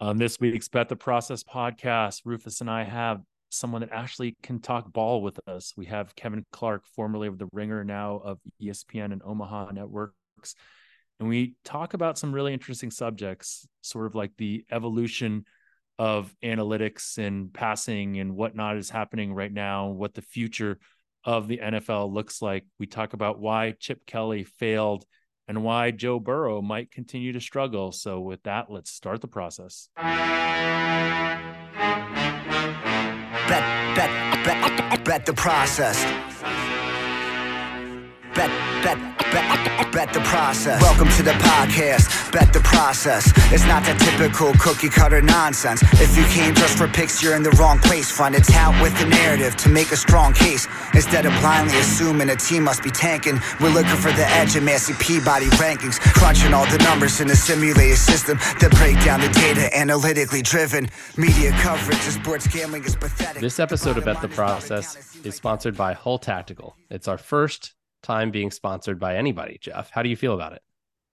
On this week's Bet the Process podcast, Rufus and I have someone that actually can talk ball with us. We have Kevin Clark, formerly of The Ringer, now of ESPN and Omaha Networks. And we talk about some really interesting subjects, sort of like the evolution of analytics and passing and whatnot is happening right now, what the future of the NFL looks like. We talk about why Chip Kelly failed and why Joe Burrow might continue to struggle. So, with that, let's start the process. Bet, bet, bet, bet the process. Bet, bet, bet, the process. Welcome to the podcast. Bet the process. It's not that typical cookie cutter nonsense. If you came just for picks, you're in the wrong place. Find a tout with the narrative to make a strong case. Instead of blindly assuming a team must be tanking, we're looking for the edge in Massey Peabody rankings. Crunching all the numbers in a simulated system that break down the data analytically driven. Media coverage of sports gambling is pathetic. This episode of Bet the Process is sponsored by Hull Tactical. It's our first time being sponsored by anybody, Jeff. How do you feel about it?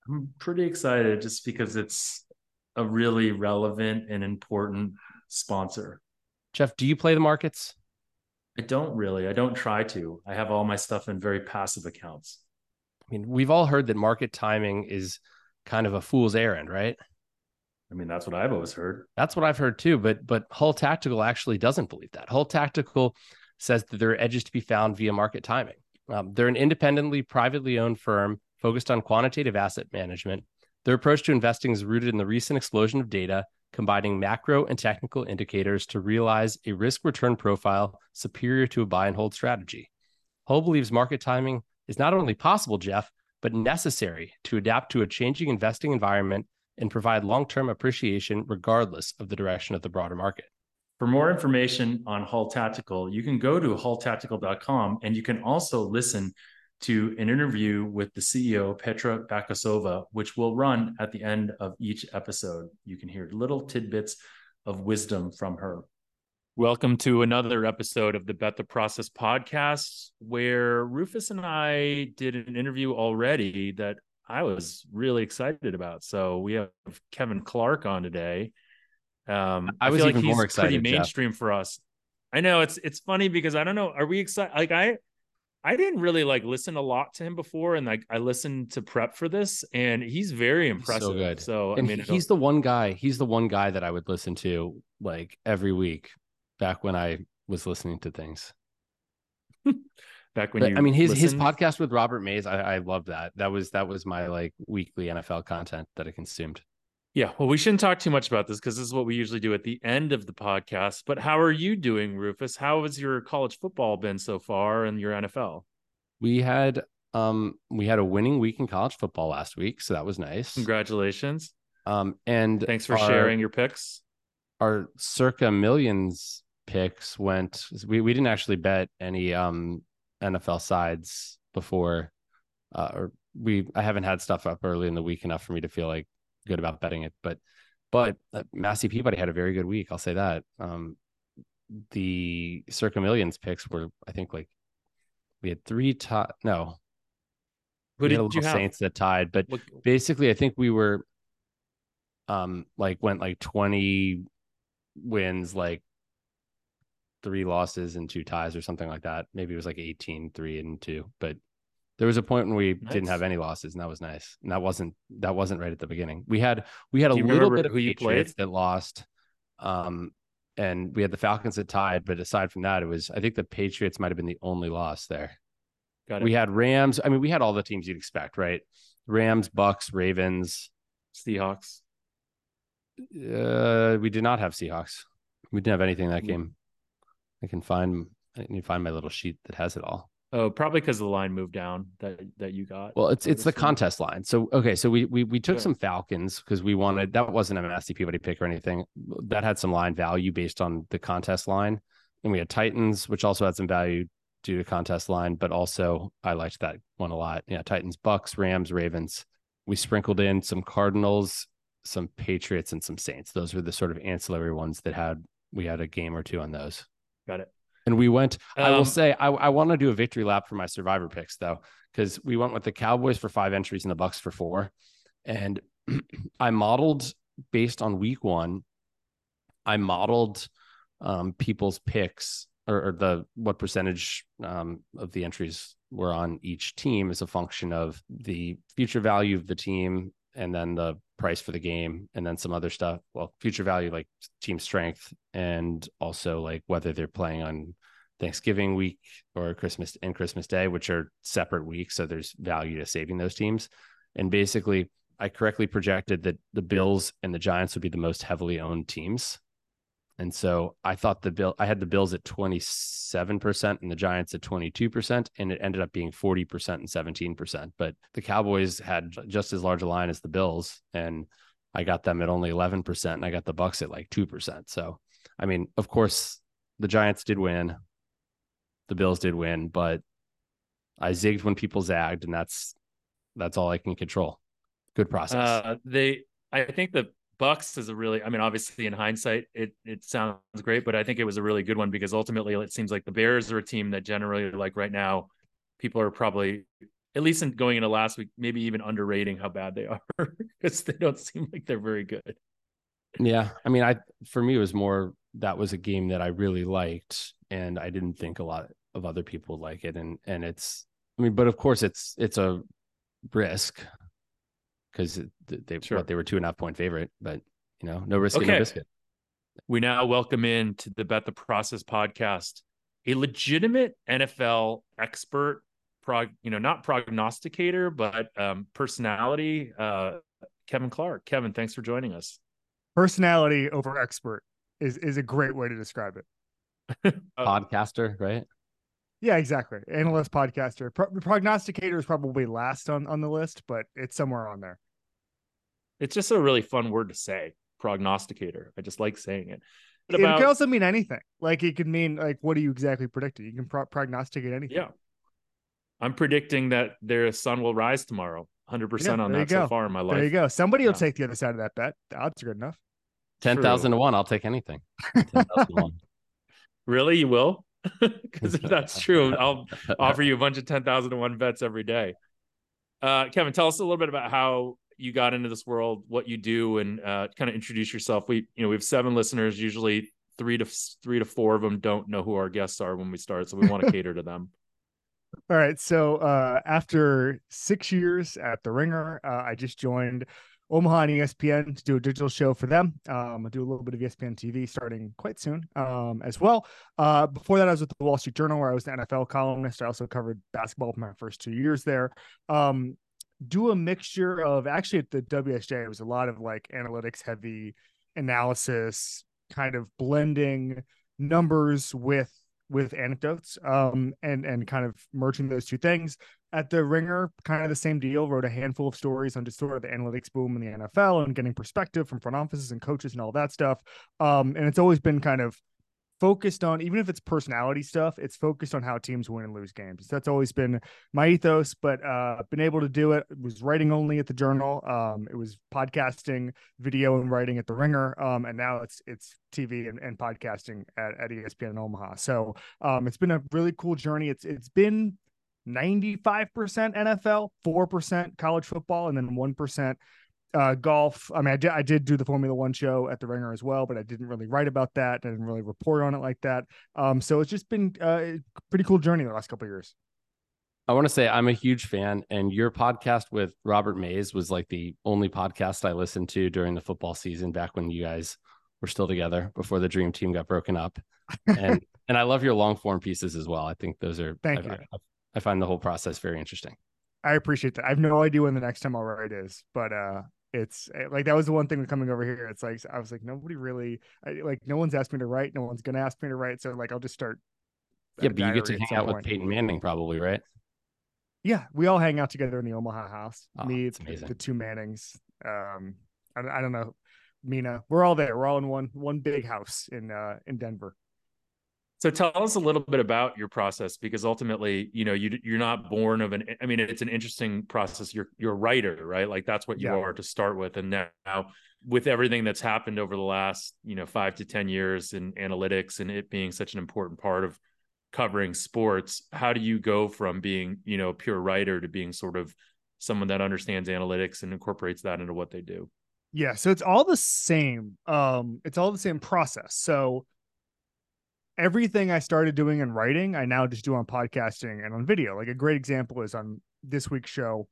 I'm pretty excited just because it's a really relevant and important sponsor. Jeff, do you play the markets? I don't really. I don't try to. I have all my stuff in very passive accounts. I mean, we've all heard that market timing is kind of a fool's errand, right? I mean, that's what I've always heard. That's what I've heard too. But but Hull Tactical actually doesn't believe that. Hull Tactical says that there are edges to be found via market timing. Um, they're an independently, privately owned firm focused on quantitative asset management. Their approach to investing is rooted in the recent explosion of data, combining macro and technical indicators to realize a risk return profile superior to a buy and hold strategy. Hull believes market timing is not only possible, Jeff, but necessary to adapt to a changing investing environment and provide long term appreciation regardless of the direction of the broader market. For more information on Hull Tactical, you can go to hulltactical.com and you can also listen to an interview with the CEO, Petra Bakosova, which will run at the end of each episode. You can hear little tidbits of wisdom from her. Welcome to another episode of the Bet the Process podcast, where Rufus and I did an interview already that I was really excited about. So we have Kevin Clark on today. Um, I was feel even like he's more excited, Pretty Jeff. mainstream for us. I know it's it's funny because I don't know. Are we excited? Like I, I didn't really like listen a lot to him before, and like I listened to prep for this, and he's very impressive. So good. So I mean, he's the one guy, he's the one guy that I would listen to like every week back when I was listening to things. back when But, you. I mean, his his podcast with Robert Mays, I, I love that. That was that was my like weekly NFL content that I consumed. Yeah, well, we shouldn't talk too much about this because this is what we usually do at the end of the podcast. But how are you doing, Rufus? How has your college football been so far and your NFL? We had um we had a winning week in college football last week, so that was nice. Congratulations. Um and Thanks for our- sharing your picks. Our circa millions picks went we, we didn't actually bet any um NFL sides before uh or we I haven't had stuff up early in the week enough for me to feel like good about betting it, but but uh, Massey Peabody had a very good week. I'll say that. Um, the circa millions picks were, I think, like we had three top. No, Who did you have? Saints that tied, but What- basically, I think we were, um, like went like twenty wins, like three losses and two ties or something like that. Maybe it was like 18, three and two, but there was a point when we didn't have any losses and that was nice. And that wasn't, that wasn't right at the beginning. We had, we had a Do little bit of who you played? that lost. Um, and we had the Falcons that tied, but aside from that, it was, I think the Patriots might have been the only loss there. Got it. We had Rams. I mean, we had all the teams you'd expect, right? Rams, Bucks, Ravens. Seahawks. Uh, we did not have Seahawks. We didn't have anything that Hmm. game. I can find I need to find my little sheet that has it all. Oh, probably because the line moved down that that you got. Well, it's it's the contest line. So okay, so we we we took Good. some Falcons because we wanted that wasn't a Massey Peabody pick or anything. That had some line value based on the contest line. And we had Titans, which also had some value due to contest line, but also I liked that one a lot. Yeah, Titans, Bucks, Rams, Ravens. We sprinkled in some Cardinals, some Patriots, and some Saints. Those were the sort of ancillary ones that had we had a game or two on those. Got it. And we went, I will Um, say, I, I want to do a victory lap for my survivor picks though, because we went with the Cowboys for five entries and the Bucks for four. And I modeled based on week one I modeled um, people's picks or, or, the what percentage um, of the entries were on each team as a function of the future value of the team and then the price for the game and then some other stuff. Well future value like team strength and also like whether they're playing on thanksgiving week or christmas and christmas day which are separate weeks so there's value to saving those teams. And basically i correctly projected that the bills and the giants would be the most heavily owned teams and so I thought the bill, I had the Bills at 27% and the Giants at 22%, and it ended up being 40% and 17%. But the Cowboys had just as large a line as the Bills, and I got them at only 11%, and I got the Bucks at like 2%. So, I mean, of course, the Giants did win, the Bills did win, but I zigged when people zagged, and that's that's all I can control. Good process. Uh, they, I think the Bucks is a really, I mean, obviously in hindsight, it it sounds great, but I think it was a really good one because ultimately it seems like the Bears are a team that generally, like right now, people are probably at least in going into last week, maybe even underrating how bad they are because they don't seem like they're very good. Yeah, I mean, I for me it was more that was a game that I really liked, and I didn't think a lot of other people like it, and and it's, I mean, but of course it's it's a risk because they sure. what, they were two and a half point favorite, but you know, no risk, okay. no biscuit. We now welcome in to the Bet the Process podcast a legitimate NFL expert, prog, you know, not prognosticator, but um, personality, uh, Kevin Clark. Kevin, thanks for joining us. Personality over expert is is a great way to describe it. Podcaster, right? Yeah, exactly. Analyst, podcaster, Pro- prognosticator is probably last on on the list, but it's somewhere on there. It's just a really fun word to say, prognosticator. I just like saying it. But about, it can also mean anything. Like it could mean like, what are you exactly predicting? You can pro- prognosticate anything. Yeah. I'm predicting that their sun will rise tomorrow. 100% yeah, on that so far in my life. There you go. Somebody yeah. will take the other side of that bet. The odds are good enough. 10,000 to 1. I'll take anything. 10, really? You will? Because if that's true, I'll offer you a bunch of 10,000 to 1 bets every day. Uh, Kevin, tell us a little bit about how you got into this world, what you do, and uh, kind of introduce yourself. We, you know, we have seven listeners. Usually, three to three to four of them don't know who our guests are when we start, so we want to cater to them. All right. So uh, after six years at the Ringer, uh, I just joined Omaha and ESPN to do a digital show for them. Um, I do a little bit of ESPN TV starting quite soon um, as well. Uh, before that, I was with the Wall Street Journal where I was an NFL columnist. I also covered basketball for my first two years there. Um, do a mixture of actually at the WSJ, it was a lot of like analytics heavy analysis, kind of blending numbers with with anecdotes um and and kind of merging those two things. At the ringer kind of the same deal wrote a handful of stories on just sort of the analytics boom in the nfl and getting perspective from front offices and coaches and all that stuff. Um and it's always been kind of focused on even if it's personality stuff it's focused on how teams win and lose games. That's always been my ethos but uh been able to do it. was writing only at the journal. Um it was podcasting video and writing at the ringer. Um and now it's it's tv and, and podcasting at, at espn in omaha. So um it's been a really cool journey. It's it's been 95% nfl 4% college football and then 1% uh, golf. I mean, I did, I did do the Formula One show at the Ringer as well, but I didn't really write about that. I didn't really report on it like that. Um, so it's just been uh, a pretty cool journey the last couple years. I want to say I'm a huge fan, and your podcast with Robert Mays was like the only podcast I listened to during the football season back when you guys were still together before the dream team got broken up. And and I love your long form pieces as well. I think those are thank I, you. I, I find the whole process very interesting. I appreciate that. I have no idea when the next time I'll write is, but uh, it's eh, like that was the one thing with coming over here. It's like I was like nobody really I, like no one's asked me to write, no one's gonna ask me to write, so like I'll just start. Yeah, but you get to hang out point. with Peyton Manning, probably, right? Yeah, we all hang out together in the Omaha house. Oh, me, the, the two Mannings. Um, I, I don't know, Mina. We're all there. We're all in one one big house in uh in Denver. So tell us a little bit about your process because ultimately, you know, you you're not born of an I mean, it's an interesting process. You're you're a writer, right? Like that's what you yeah. are to start with. And now with everything that's happened over the last, you know, five to 10 years in analytics and it being such an important part of covering sports, how do you go from being, you know, a pure writer to being sort of someone that understands analytics and incorporates that into what they do? Yeah, so it's all the same. Um, it's all the same process. So everything I started doing in writing, I now just do on podcasting and on video. Like a great example is on this week's show,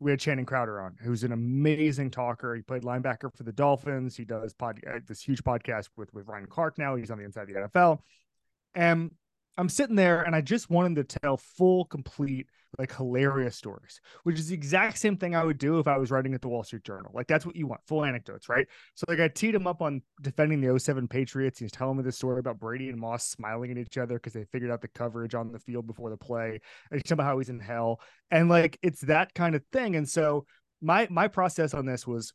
we had Channing Crowder on, who's an amazing talker. He played linebacker for the Dolphins. He does pod uh, this huge podcast with with Ryan Clark now. He's on the inside of the NFL. And I'm sitting there and I just wanted to tell full, complete, like hilarious stories, which is the exact same thing I would do if I was writing at the Wall Street Journal. Like that's what you want, full anecdotes, right? So like I teed him up on defending the 07 Patriots. He's telling me the story about Brady and Moss smiling at each other because they figured out the coverage on the field before the play. And he's talking about how he's in hell. And like it's that kind of thing. And so my my process on this was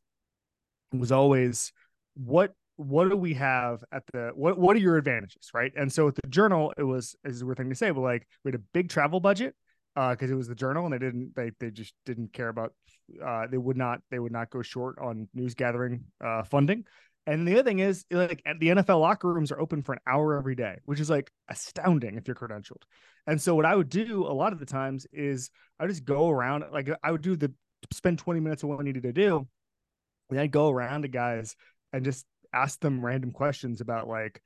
was always what what do we have at the what what are your advantages right? And so at the journal it was is a weird thing to say but like we had a big travel budget uh because it was the journal and they didn't they they just didn't care about uh they would not they would not go short on news gathering uh funding. And the other thing is like at the NFL locker rooms are open for an hour every day which is like astounding if you're credentialed. And so what I would do a lot of the times is I just go around like I would do the spend 20 minutes of what I needed to do. And I'd go around to guys and just ask them random questions about like,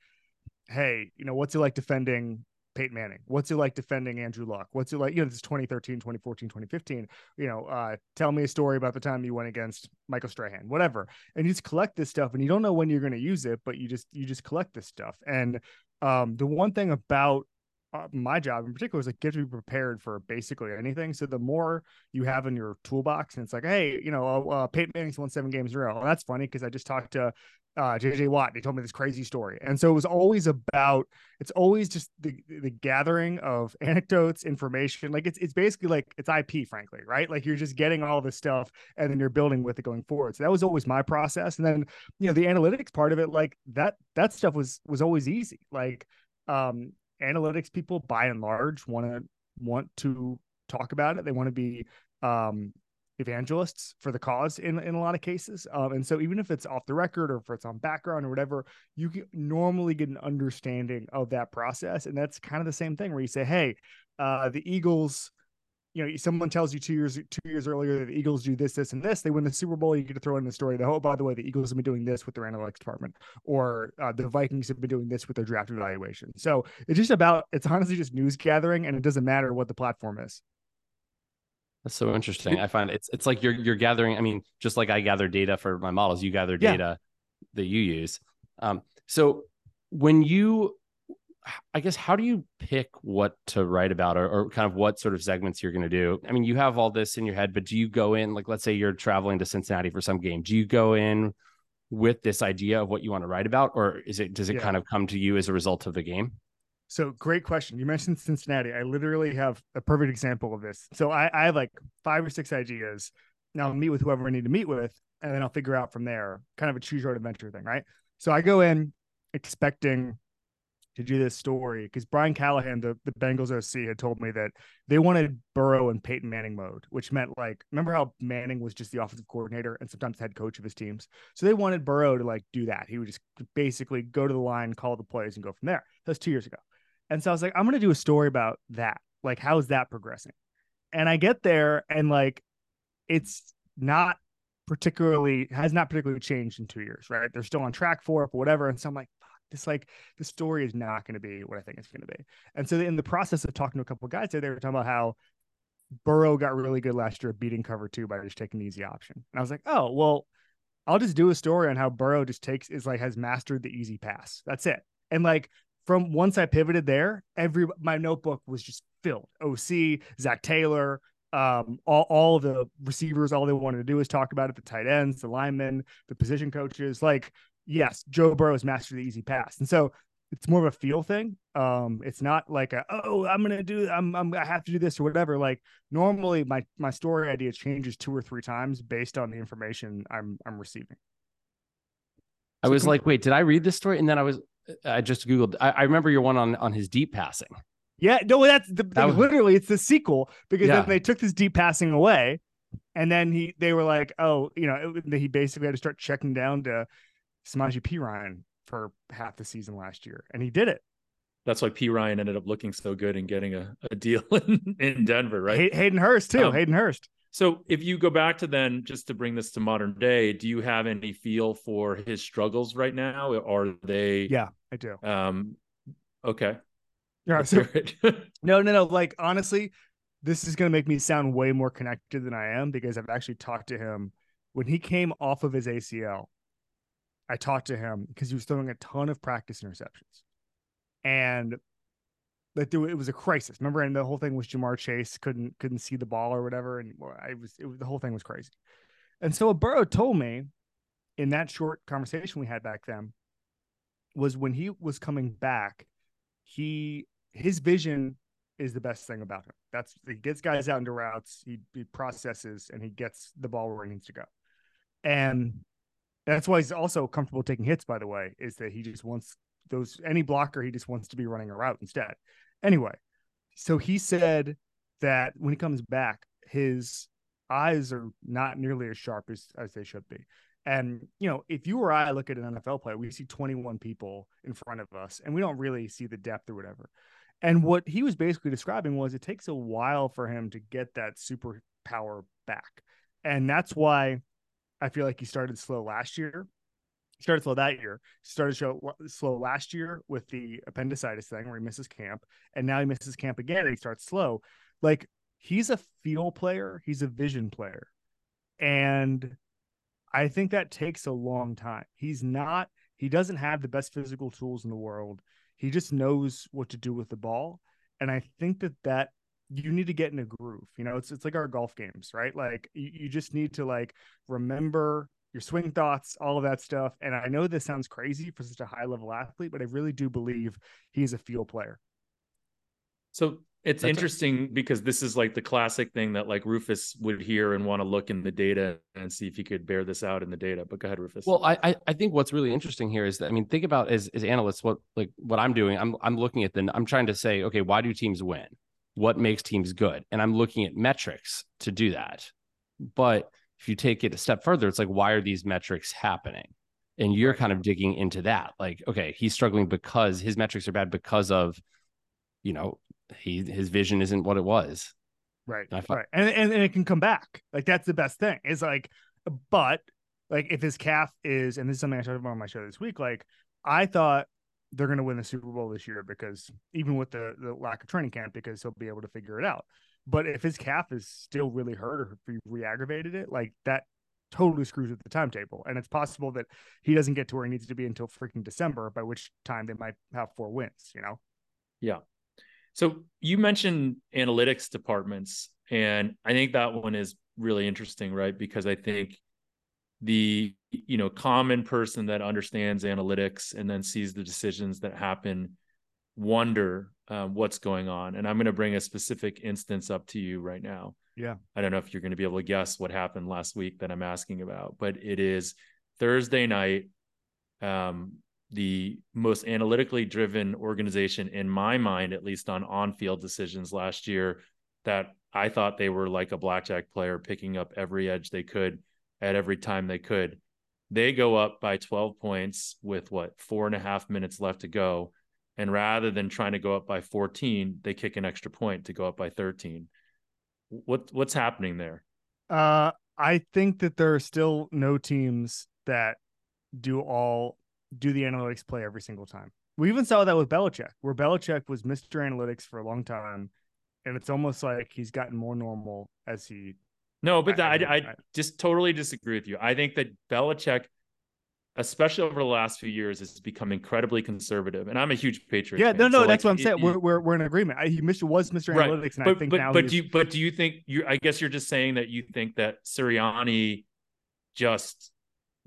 hey, you know, what's it like defending Peyton Manning? What's it like defending Andrew Luck? What's it like? You know, this is 2013, 2014, 2015. You know, uh, tell me a story about the time you went against Michael Strahan, whatever. And you just collect this stuff and you don't know when you're going to use it, but you just, you just collect this stuff. And um, the one thing about uh, my job in particular is like get to be prepared for basically anything. So the more you have in your toolbox, and it's like, hey, you know, uh, Peyton Manning's won seven games in a row. That's funny because I just talked to uh, JJ Watt. And He told me this crazy story. And so it was always about, it's always just the, the gathering of anecdotes, information. Like it's, it's basically like it's IP, frankly, right? Like you're just getting all this stuff and then you're building with it going forward. So that was always my process. And then, you know, the analytics part of it, like that, that stuff was, was always easy. Like, um, analytics people by and large want to, want to talk about it. They want to be, um, evangelists for the cause in, in a lot of cases. Um, and so even if it's off the record or if it's on background or whatever, you can normally get an understanding of that process. And that's kind of the same thing where you say, Hey, uh, the Eagles, you know, someone tells you two years, two years earlier that the Eagles do this, this, and this, they win the Super Bowl. You get to throw in the story that, oh, by the way, the Eagles have been doing this with their analytics department or uh, the Vikings have been doing this with their draft evaluation. So it's just about, it's honestly just news gathering and it doesn't matter what the platform is. That's so interesting. I find it's it's like you're you're gathering. I mean, just like I gather data for my models, you gather data yeah. that you use. Um, so when you, I guess, how do you pick what to write about, or, or kind of what sort of segments you're going to do? I mean, you have all this in your head, but do you go in like, let's say you're traveling to Cincinnati for some game? Do you go in with this idea of what you want to write about, or is it does it yeah. kind of come to you as a result of the game? So great question. You mentioned Cincinnati. I literally have a perfect example of this. So I, I have like five or six ideas. Now I'll meet with whoever I need to meet with, and then I'll figure out from there, kind of a choose your own adventure thing, right? So I go in expecting to do this story because Brian Callahan, the, the Bengals OC, had told me that they wanted Burrow and Peyton Manning mode, which meant like, remember how Manning was just the offensive coordinator and sometimes head coach of his teams? So they wanted Burrow to like do that. He would just basically go to the line, call the plays, and go from there. That was two years ago. And so I was like, I'm going to do a story about that. Like, how's that progressing? And I get there and like, it's not particularly, has not particularly changed in two years, right? They're still on track for it, whatever. And so I'm like, this like the story is not going to be what I think it's going to be. And so in the process of talking to a couple guys there, they were talking about how Burrow got really good last year beating cover two by just taking the easy option. And I was like, oh, well, I'll just do a story on how Burrow just takes is like has mastered the easy pass. That's it. And like from once I pivoted there, every my notebook was just filled. OC, Zac Taylor, um, all, all the receivers, all they wanted to do was talk about it, the tight ends, the linemen, the position coaches. Like, yes, Joe Burrow has mastered the easy pass. And so it's more of a feel thing. Um, it's not like a, oh, I'm gonna do I'm, I'm I have to do this or whatever. Like normally my my story idea changes two or three times based on the information I'm I'm receiving. I was like, wait, did I read this story? And then I was I just googled. I, I, remember your one on on his deep passing. Yeah, no, that's the, that was, literally it's the sequel because yeah. then they took this deep passing away, and then he they were like, oh, you know, it, he basically had to start checking down to Samaje Perine for half the season last year, and he did it. That's why Perine ended up looking so good and getting a, a deal in, in Denver, right? Hay- Hayden Hurst too. Um, Hayden Hurst. So if you go back to then, just to bring this to modern day, do you have any feel for his struggles right now? Are they? Yeah, I do. Um, okay. Yeah. So, no, no, no. Like honestly, this is going to make me sound way more connected than I am because I've actually talked to him when he came off of his ACL. I talked to him because he was throwing a ton of practice interceptions, and like it was a crisis. Remember, and the whole thing was Ja'Marr Chase couldn't couldn't see the ball or whatever, and I was the whole thing was crazy. And so Burrow told me in that short conversation we had back then was when he was coming back, he his vision is the best thing about him. That's he gets guys out into routes, he, he processes, and he gets the ball where he needs to go. And that's why he's also comfortable taking hits. By the way, is that he just wants those any blocker, he just wants to be running a route instead. Anyway, so he said that when he comes back, his eyes are not nearly as sharp as, as they should be. And, you know, if you or I look at an NFL player, we see 21 people in front of us and we don't really see the depth or whatever. And what he was basically describing was it takes a while for him to get that superpower back. And that's why I feel like he started slow last year He started slow that year. Started show slow last year with the appendicitis thing where he misses camp, and now he misses camp again and he starts slow. Like he's a feel player, he's a vision player, and I think that takes a long time. He's not. He doesn't have the best physical tools in the world. He just knows what to do with the ball, and I think that that you need to get in a groove. You know, it's it's like our golf games, right? Like you, you just need to like remember your swing thoughts, all of that stuff. And I know this sounds crazy for such a high level athlete, but I really do believe he's a field player. So it's That's interesting because this is like the classic thing that like Rufus would hear and want to look in the data and see if he could bear this out in the data. But go ahead, Rufus. Well, I I think what's really interesting here is that I mean, think about as as analysts, what like what I'm doing. I'm I'm looking at the I'm trying to say, okay, why do teams win? What makes teams good? And I'm looking at metrics to do that. But if you take it a step further, it's like, why are these metrics happening? And you're kind of digging into that. Like, okay, he's struggling because his metrics are bad because of, you know, he his vision isn't what it was. Right. And right. And, and and it can come back. Like that's the best thing. It's like, but like if his calf is, and this is something I talked about on my show this week, like I thought they're going to win the Super Bowl this year because even with the the lack of training camp, because he'll be able to figure it out. But if his calf is still really hurt or if he re-aggravated it, like that totally screws with the timetable. And it's possible that he doesn't get to where he needs to be until freaking December, by which time they might have four wins, you know? Yeah. So you mentioned analytics departments, and I think that one is really interesting, right? Because I think the you know common person that understands analytics and then sees the decisions that happen wonder um, what's going on. And I'm going to bring a specific instance up to you right now. Yeah. I don't know if you're going to be able to guess what happened last week that I'm asking about, but it is Thursday night. Um, the most analytically driven organization in my mind, at least on on field decisions last year, that I thought they were like a blackjack player picking up every edge they could at every time they could. They go up by 12 points with what four and a half minutes left to go and rather than trying to go up by 14, they kick an extra point to go up by 13. What what's happening there? Uh, I think that there are still no teams that do all do the analytics play every single time. We even saw that with Belichick, where Belichick was Mr. Analytics for a long time, and it's almost like he's gotten more normal as he. No, but I, I, I just totally disagree with you. I think that Belichick – especially over the last few years, has become incredibly conservative. And I'm a huge Patriot. Yeah, fan. no, no, so that's like, what I'm saying. It, we're, we're we're in agreement. I, he Mr. was Mr. Right. Analytics, and but, I think but, now. But do you but do you think you? I guess you're just saying that you think that Sirianni just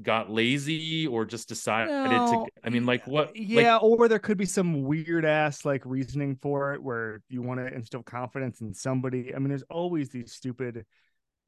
got lazy or just decided no. to i mean like what yeah like, or there could be some weird ass like reasoning for it where you want to instill confidence in somebody i mean there's always these stupid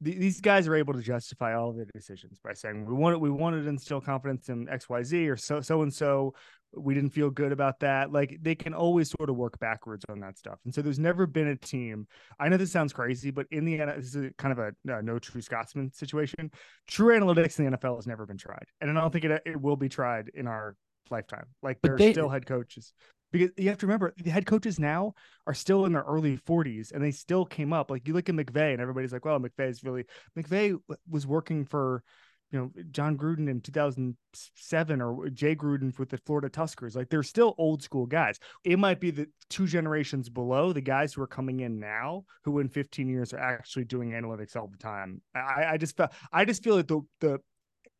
these guys are able to justify all of their decisions by saying we wanted we wanted to instill confidence in XYZ or so so and so. We didn't feel good about that. Like they can always sort of work backwards on that stuff. And so there's never been a team i know this sounds crazy but in the end this is kind of a no true scotsman situation. True analytics in the nfl has never been tried. And i don't think it, it will be tried in our lifetime. Like there's still head coaches because you have to remember the head coaches now are still in their early 40s and they still came up. Like you look at McVay and everybody's like, well, McVay's really McVay was working for you know Jon Gruden in 2007 or Jay Gruden with the Florida Tuskers. Like they're still old school guys. It might be the two generations below the guys who are coming in now, who in 15 years are actually doing analytics all the time. I, I just felt I just feel that the the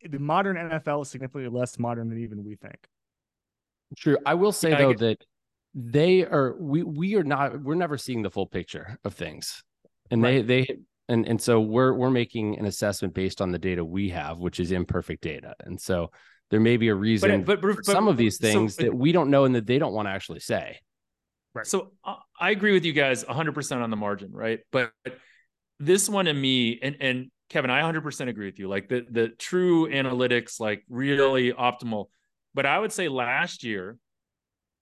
the modern NFL is significantly less modern than even we think. True. I will say yeah, though that they are we we are not we're never seeing the full picture of things. And right. they they and and so we're we're making an assessment based on the data we have, which is imperfect data. And so there may be a reason but, but, but some of these things so, that we don't know and that they don't want to actually say. Right. So uh, I agree with you guys 100% on the margin, right? But this one and me and and Kevin, I 100% agree with you. Like the the true analytics like really optimal. But I would say last year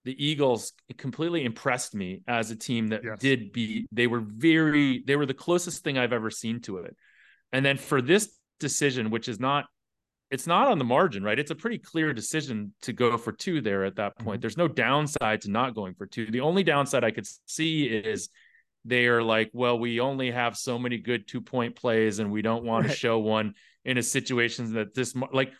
the Eagles completely impressed me as a team that yes. did be they were very they were the closest thing I've ever seen to it. And then for this decision which is not it's not on the margin, right? It's a pretty clear decision to go for two there at that point. Mm-hmm. There's no downside to not going for two. The only downside I could see is they are like, well, we only have so many good two point plays and we don't want right. to show one in a situation that this like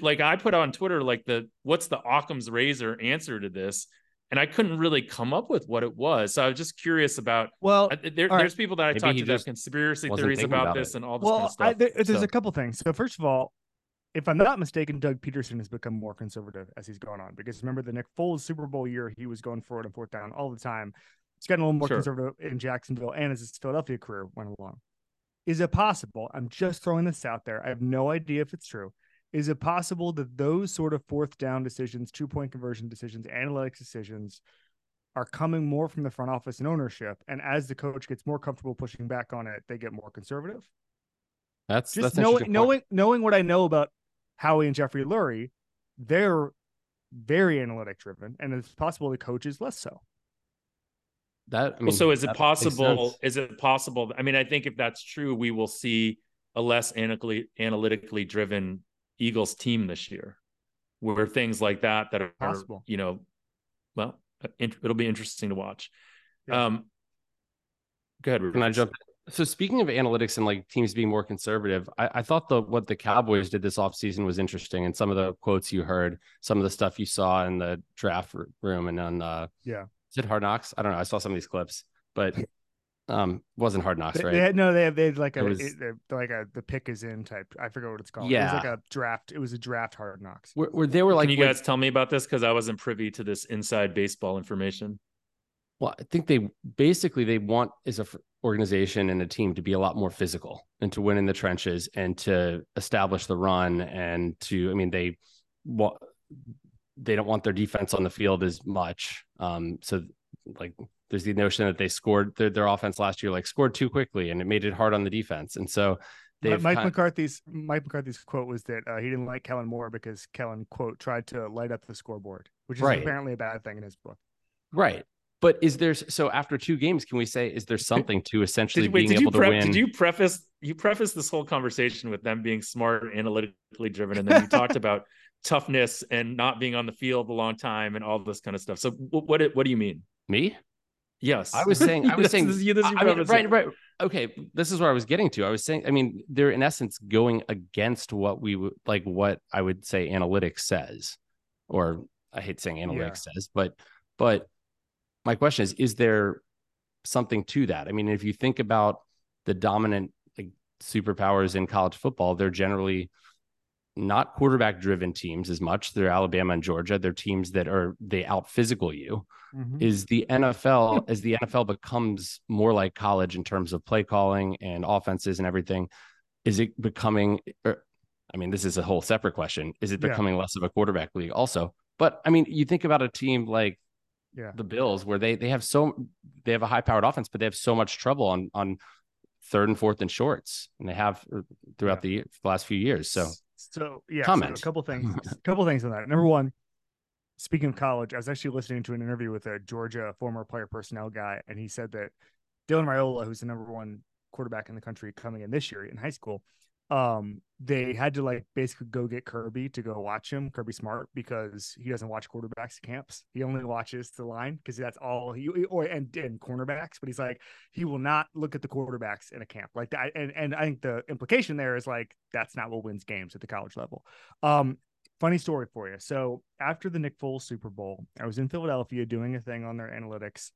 like I put on Twitter like the what's the Occam's razor answer to this, and I couldn't really come up with what it was. So I was just curious about. Well, there, there's right. people that I talked to that have conspiracy theories about, about this and all this well, kind of stuff. I, there, there's so. a couple things. So first of all, if I'm not mistaken, Doug Pederson has become more conservative as he's gone on because remember the Nick Foles Super Bowl year, he was going for it on fourth down all the time. He's gotten a little more sure. conservative in Jacksonville and as his Philadelphia career went along. Is it possible? I'm just throwing this out there. I have no idea if it's true is it possible that those sort of fourth down decisions, two point conversion decisions, analytics decisions are coming more from the front office and ownership? And as the coach gets more comfortable pushing back on it, they get more conservative? That's just that's knowing knowing knowing what I know about Howie and Jeffrey Lurie, they're very analytic driven, and it's possible the coach is less so. That I mean, well, so is it possible? Is it possible? I mean, I think if that's true, we will see a less analytically analytically driven Eagles team this year, where things like that that are possible, you know, well, it'll be interesting to watch. Yeah. Um, go ahead. Can I jump? So speaking of analytics and like teams being more conservative, I, I thought the what the Cowboys did this offseason was interesting, and some of the quotes you heard, some of the stuff you saw in the draft room, and on uh, yeah, is it Hard Knocks? I don't know. I saw some of these clips, but um, wasn't Hard Knocks, right? They had, no, they have they had like a was, it, like a the pick is in type. I forget what it's called. Yeah, it was like a draft. It was a draft Hard Knocks. Where, where they were like, can you guys tell me about this because I wasn't privy to this inside baseball information. Well, I think they basically they want as a organization and a team to be a lot more physical and to win in the trenches and to establish the run and to I mean they what they don't want their defense on the field as much. Um, so like there's the notion that they scored their, their offense last year like scored too quickly and it made it hard on the defense and so they Mike kind of... McCarthy's Mike McCarthy's quote was that uh, he didn't like Kellen Moore because Kellen quote tried to light up the scoreboard, which is right. apparently a bad thing in his book. Right. But is there so after two games, can we say is there something to essentially did, wait, being able to win? Did you preface you preface this whole conversation with them being smart, analytically driven, and then you talked about toughness and not being on the field a long time and all this kind of stuff. So what what, what do you mean? Me? Yes, I was saying. I was saying. This is, this is I mean, right, right. Okay, this is where I was getting to. I was saying. I mean, they're in essence going against what we would like. What I would say analytics says, or I hate saying analytics yeah. says, but but my question is: Is there something to that? I mean, if you think about the dominant like, superpowers in college football, they're generally not quarterback driven teams as much. They're Alabama and Georgia. They're teams that are they out physical you. Mm-hmm. Is the NFL as the NFL becomes more like college in terms of play calling and offenses and everything, is it becoming er, I mean, this is a whole separate question. Is it becoming yeah. less of a quarterback league also? But I mean, you think about a team like yeah. the Bills where they they have so they have a high powered offense, but they have so much trouble on on third and fourth and shorts, and they have er, throughout yeah. the, the last few years. So so yeah, comment. So a couple things. a couple things on that. Number one, speaking of college, I was actually listening to an interview with a Georgia former player personnel guy, and he said that Dylan Raiola, who's the number one quarterback in the country coming in this year in high school, um, they had to like basically go get Kirby to go watch him, Kirby Smart, because he doesn't watch quarterbacks camps. He only watches the line because that's all he or and, and cornerbacks. But he's like he will not look at the quarterbacks in a camp like that. And and I think the implication there is like that's not what wins games at the college level. Um, funny story for you. So after the Nick Foles Super Bowl, I was in Philadelphia doing a thing on their analytics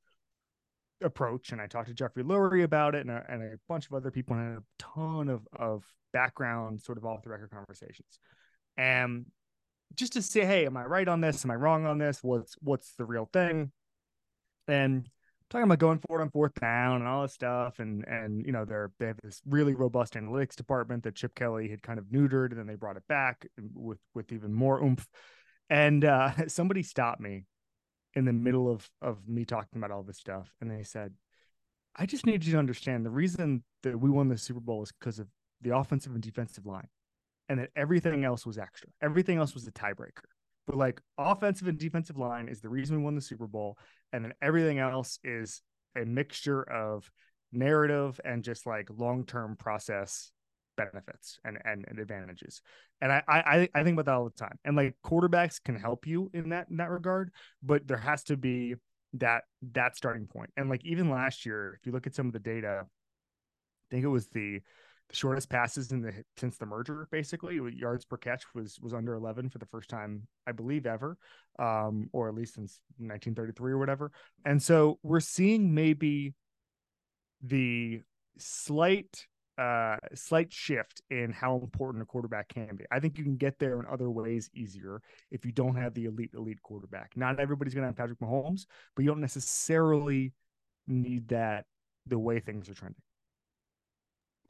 approach and I talked to Jeffrey Lurie about it and a, and a bunch of other people and a ton of of background sort of off the record conversations. And just to say, hey, am I right on this? Am I wrong on this? What's what's the real thing? And talking about going forward on fourth down and all this stuff, and and you know they're they have this really robust analytics department that Chip Kelly had kind of neutered, and then they brought it back with with even more oomph. And uh, somebody stopped me in the middle of of me talking about all this stuff, and they said, "I just need you to understand the reason that we won the Super Bowl is because of the offensive and defensive line, and that everything else was extra. Everything else was a tiebreaker. But like offensive and defensive line is the reason we won the Super Bowl, and then everything else is a mixture of narrative and just like long term process benefits and, and, and advantages. And I, I I think about that all the time. And like quarterbacks can help you in that in that regard, but there has to be that that starting point. And like even last year, if you look at some of the data, I think it was the the shortest passes in the since the merger basically yards per catch was was under 11 for the first time i believe ever um or at least since 1933 or whatever and so we're seeing maybe the slight uh slight shift in how important a quarterback can be. I think you can get there in other ways easier if you don't have the elite elite quarterback. Not everybody's going to have Patrick Mahomes, but you don't necessarily need that the way things are trending.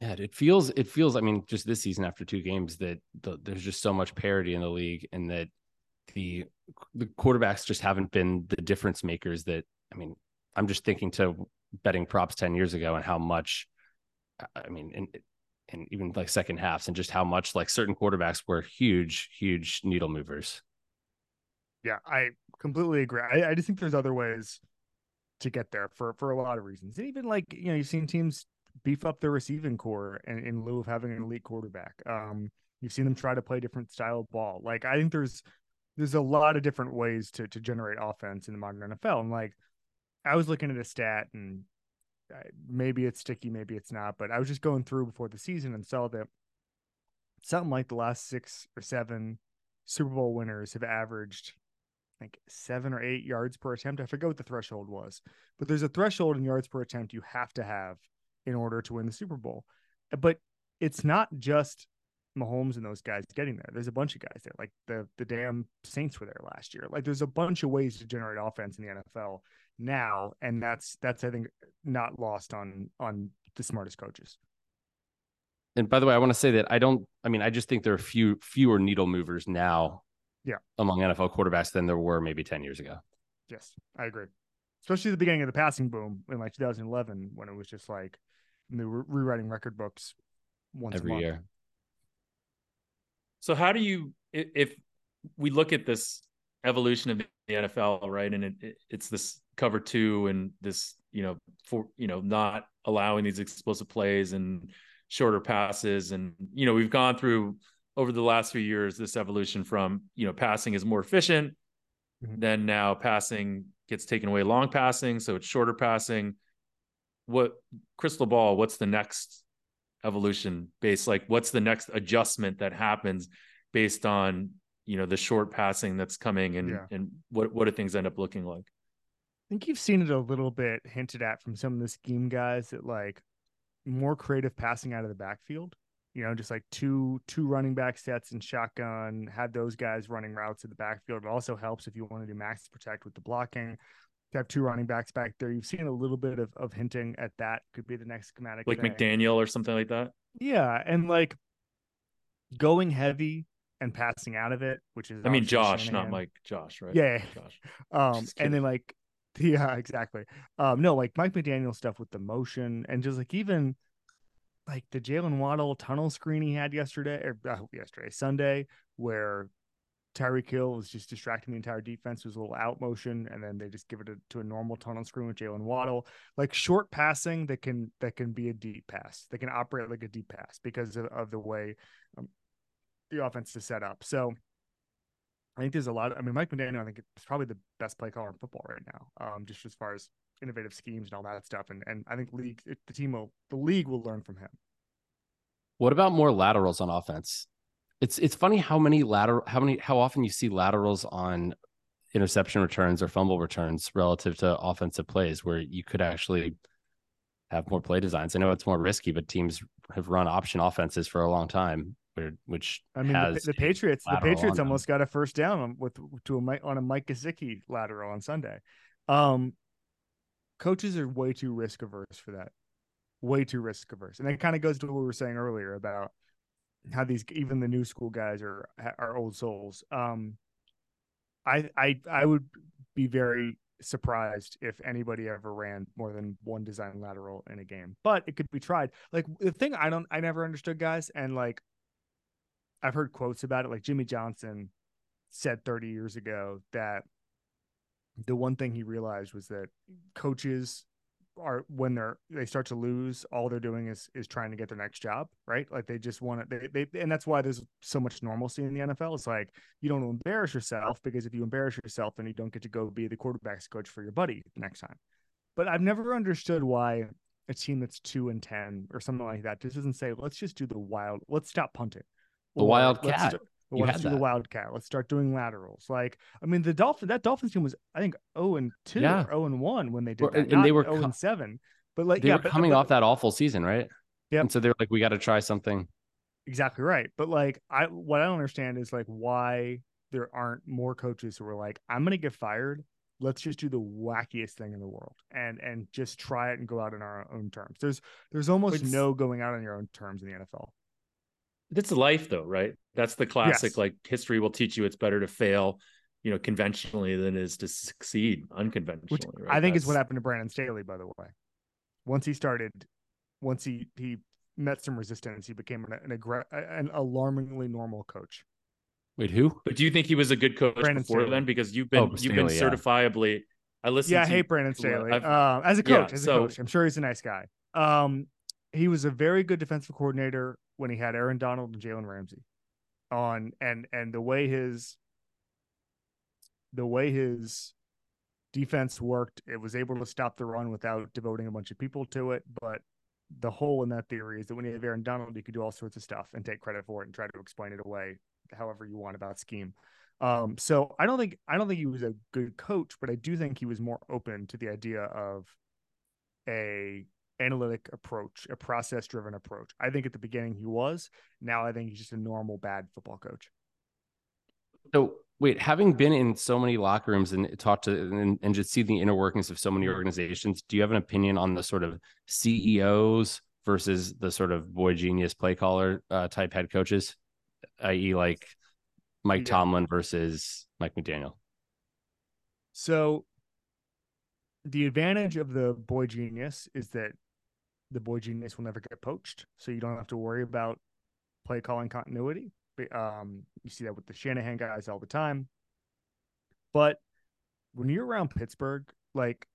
Yeah, it feels it feels I mean just this season after two games that the, there's just so much parity in the league and that the the quarterbacks just haven't been the difference makers that I mean I'm just thinking to betting props 10 years ago and how much I mean, and and even like second halves, and just how much like certain quarterbacks were huge, huge needle movers. Yeah, I completely agree. I, I just think there's other ways to get there for for a lot of reasons. And even like you know, you've seen teams beef up their receiving corps in, in lieu of having an elite quarterback. Um, you've seen them try to play different style of ball. Like I think there's there's a lot of different ways to to generate offense in the modern NFL. And like I was looking at a stat and maybe it's sticky, maybe it's not. But I was just going through before the season and saw that something like the last six or seven Super Bowl winners have averaged like seven or eight yards per attempt. I forget what the threshold was, but there's a threshold in yards per attempt you have to have in order to win the Super Bowl. Uh, but it's not just Mahomes and those guys getting there. There's a bunch of guys there. Like the the damn Saints were there last year. Like there's a bunch of ways to generate offense in the NFL now, and that's that's I think not lost on on the smartest coaches. And by the way, I want to say that I don't. I mean, I just think there are few fewer needle movers now. Yeah. Among NFL quarterbacks than there were maybe ten years ago. Yes, I agree. Especially the beginning of the passing boom in like 2011, when it was just like they were rewriting record books once every year. So how do you if we look at this evolution of the NFL, right? And it, it, it's this cover two and this, you know, for you know, not allowing these explosive plays and shorter passes. And, you know, we've gone through over the last few years this evolution from, you know, passing is more efficient. Mm-hmm. Then now passing gets taken away long passing. So it's shorter passing. What crystal ball, what's the next evolution based like what's the next adjustment that happens based on you know the short passing that's coming and yeah. and what what do things end up looking like i think you've seen it a little bit hinted at from some of the scheme guys that like more creative passing out of the backfield you know just like two two running back sets and shotgun had those guys running routes in the backfield it also helps if you want to do max protect with the blocking to have two running backs back there. You've seen a little bit of, of hinting at that could be the next schematic. Like thing. McDaniel or something like that. Yeah. And like going heavy and passing out of it, which is I mean Josh, Shanahan. not Mike Josh, right? Yeah. Josh. Um and then like yeah, exactly. Um no, like Mike McDaniel stuff with the motion and just like even like the Jaylen Waddle tunnel screen he had yesterday or uh, yesterday, Sunday, where Tyreek Hill was just distracting the entire defense. It was a little out motion, and then they just give it a, to a normal tunnel screen with Jaylen Waddle, like short passing that can that can be a deep pass. They can operate like a deep pass because of, of the way um, the offense is set up. So I think there's a lot. Of, I mean, Mike McDaniel, I think is probably the best play caller in football right now, um, just as far as innovative schemes and all that stuff. And and I think league the team will the league will learn from him. What about more laterals on offense? It's it's funny how many lateral how many how often you see laterals on interception returns or fumble returns relative to offensive plays where you could actually have more play designs. I know it's more risky, but teams have run option offenses for a long time, which I mean the, the, Patriots the Patriots almost got a first down with to a on a Mike Gesicki lateral on Sunday. Um, coaches are way too risk averse for that, way too risk averse, and it kind of goes to what we were saying earlier about how these even the new school guys are are old souls. Um, I I I would be very surprised if anybody ever ran more than one design lateral in a game, but it could be tried. Like the thing I don't I never understood guys, and like I've heard quotes about it. Like Jimmy Johnson said 30 years ago that the one thing he realized was that coaches are when they're they start to lose all they're doing is is trying to get their next job right? Like they just want to they, they and that's why there's so much normalcy in the nfl it's like you don't embarrass yourself because if you embarrass yourself then you don't get to go be the quarterbacks coach for your buddy the next time. But i've never understood why a team that's two and ten or something like that just doesn't say let's just do the wild let's stop punting the wildcat you let's do that. the wildcat. Let's start doing laterals. Like, I mean, the Dolphin that Dolphins team was, I think, zero oh and two, yeah. or oh zero and one when they did that. And they were oh zero and seven. But like, they yeah, were but, coming but, off that awful season, right? Yeah. And so they're like, we got to try something. Exactly right. But like, I what I don't understand is like why there aren't more coaches who are like, I'm gonna get fired. Let's just do the wackiest thing in the world and and just try it and go out on our own terms. There's there's almost it's, no going out on your own terms in the NFL. That's life, though, right? That's the classic. Yes. Like history will teach you it's better to fail, you know, conventionally than it is to succeed unconventionally. Which right? I think That's... is what happened to Brandon Staley, by the way. Once he started, once he he met some resistance, he became an an, aggra- an alarmingly normal coach. Wait, who? But do you think he was a good coach Brandon before Staley. then? Because you've been oh, you've been certifiably. I listen. Yeah, I hate Brandon Staley uh, as a coach. Yeah, as a so, coach, I'm sure he's a nice guy. Um, he was a very good defensive coordinator when he had Aaron Donald and Jalen Ramsey on and and the way his the way his defense worked, it was able to stop the run without devoting a bunch of people to it. But the hole in that theory is that when you have Aaron Donald, you could do all sorts of stuff and take credit for it and try to explain it away however you want about scheme. Um, so I don't think I don't think he was a good coach, but I do think he was more open to the idea of a analytic approach, a process driven approach. I think at the beginning he was. Now I think he's just a normal bad football coach. So wait, having been in so many locker rooms and talked to and, and just see the inner workings of so many organizations, do you have an opinion on the sort of CEOs versus the sort of boy genius play caller uh, type head coaches, i.e., like Mike yeah. Tomlin versus Mike McDaniel? So the advantage of the boy genius is that the boy genius will never get poached, so you don't have to worry about play calling continuity. Um, you see that with the Shanahan guys all the time. But when you're around Pittsburgh, like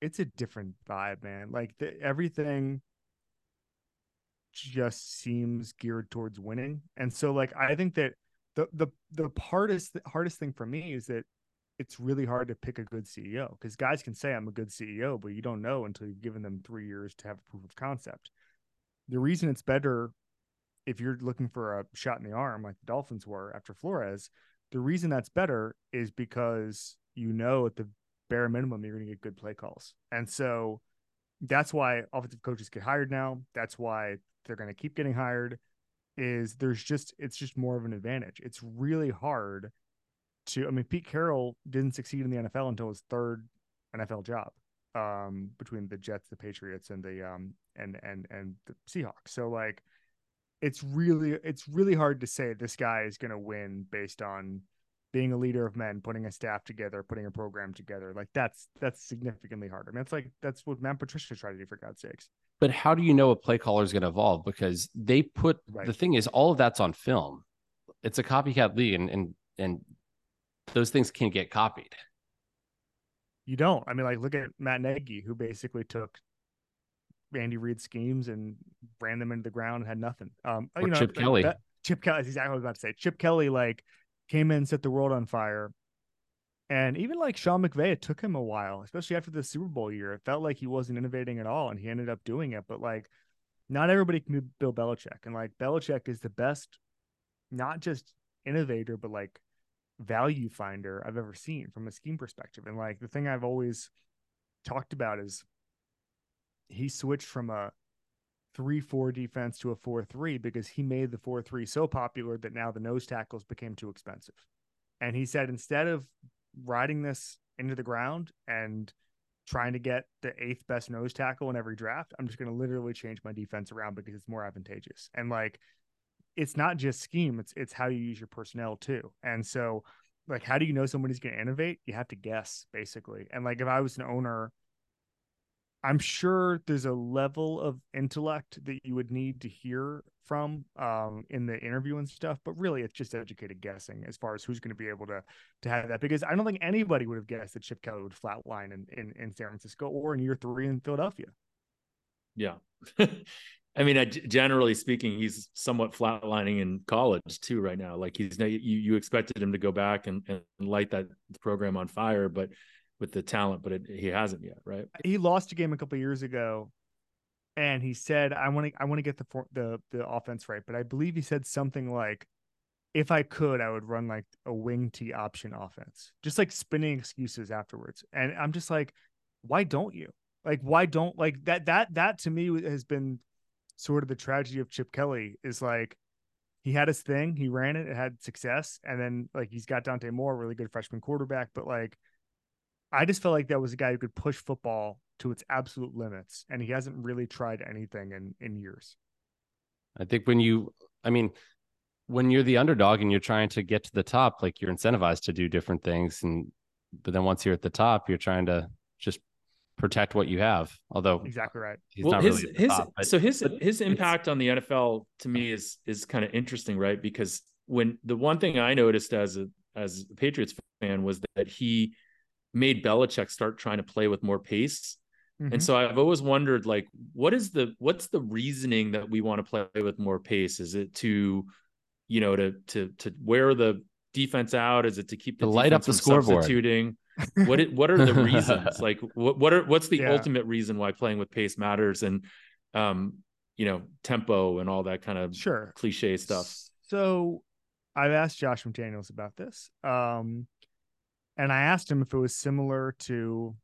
it's a different vibe, man. Like the, everything just seems geared towards winning, and so like I think that the the the hardest hardest thing for me is that it's really hard to pick a good CEO because guys can say I'm a good CEO, but you don't know until you've given them three years to have a proof of concept. The reason it's better if you're looking for a shot in the arm like the Dolphins were after Flores, the reason that's better is because you know at the bare minimum you're going to get good play calls. And so that's why offensive coaches get hired now. That's why they're going to keep getting hired is there's just it's just more of an advantage. It's really hard to I mean Pete Carroll didn't succeed in the NFL until his third NFL job um between the Jets, the Patriots and the um and and and the Seahawks. So like it's really it's really hard to say this guy is going to win based on being a leader of men, putting a staff together, putting a program together. Like that's that's significantly harder. I mean, that's like that's what Matt Patricia tried to do for God's sakes. But how do you know a play caller is going to evolve? Because they put right. the thing is all of that's on film. It's a copycat league, and, and and those things can get copied. You don't. I mean, like look at Matt Nagy, who basically took Andy Reid schemes and ran them into the ground and had nothing. Um, Or you know, Chip that- Kelly. that- Chip Kelly is exactly what I was about to say. Chip Kelly like came in, set the world on fire, and even like Sean McVay, it took him a while, especially after the Super Bowl year. It felt like he wasn't innovating at all, and he ended up doing it. But like, not everybody can be Bill Belichick, and like Belichick is the best, not just innovator, but like value finder I've ever seen from a scheme perspective. And like the thing I've always talked about is he switched from a three four defense to a four three because he made the four three so popular that now the nose tackles became too expensive. And he said instead of riding this into the ground and trying to get the eighth best nose tackle in every draft, I'm just going to literally change my defense around because it's more advantageous. And like it's not just scheme, it's it's how you use your personnel too. And so like how do you know somebody's going to innovate? You have to guess basically. And like if I was an owner I'm sure there's a level of intellect that you would need to hear from um, in the interview and stuff, but really it's just educated guessing as far as who's going to be able to to have that. Because I don't think anybody would have guessed that Chip Kelly would flatline in, in in San Francisco or in year three in Philadelphia. Yeah. I mean, generally speaking, he's somewhat flatlining in college too right now. Like he's you you expected him to go back and, and light that program on fire, but with the talent, but it, he hasn't yet, right? He lost a game a couple years ago, and he said, "I want to I want to get the the the offense right." But I believe he said something like, "If I could, I would run like a wing T option offense," just like spinning excuses afterwards. And I'm just like, why don't you? Like, why don't like that? That that to me has been sort of the tragedy of Chip Kelly is like he had his thing, he ran it, it had success, and then like he's got Dante Moore, really good freshman quarterback, but like I just felt like that was a guy who could push football to its absolute limits, and he hasn't really tried anything in in years. I think when you, I mean, when you're the underdog and you're trying to get to the top, like you're incentivized to do different things, and but then once you're at the top, you're trying to just protect what you have. Although Exactly right. he's well, not his really his top, but- so his but his impact on the NFL to me is is kind of interesting, right? Because when the one thing I noticed as a as a Patriots fan was that he made Belichick start trying to play with more pace. Mhm. And so I've always wondered, like, what is the what's the reasoning that we want to play with more pace? Is it to, you know, to to to wear the defense out? Is it to keep the To light up the scoreboard. Substituting? What it, what are the reasons? like, what what are what's the Yeah. ultimate reason why playing with pace matters? And um, you know, tempo and all that kind of Sure. cliche stuff. So I've asked Josh McDaniels about this. Um, and I asked him if it was similar to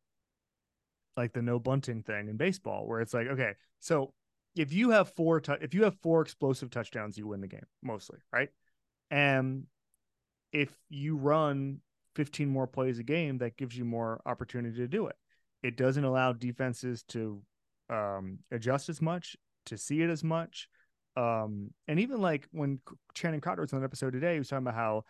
like the no bunting thing in baseball, where it's like, okay, so if you have four, tou- if you have four explosive touchdowns, you win the game mostly, right? And if you run 15 more plays a game, that gives you more opportunity to do it. It doesn't allow defenses to um, adjust as much, to see it as much. Um, and even like when Channing Crowder was on an episode today, he was talking about how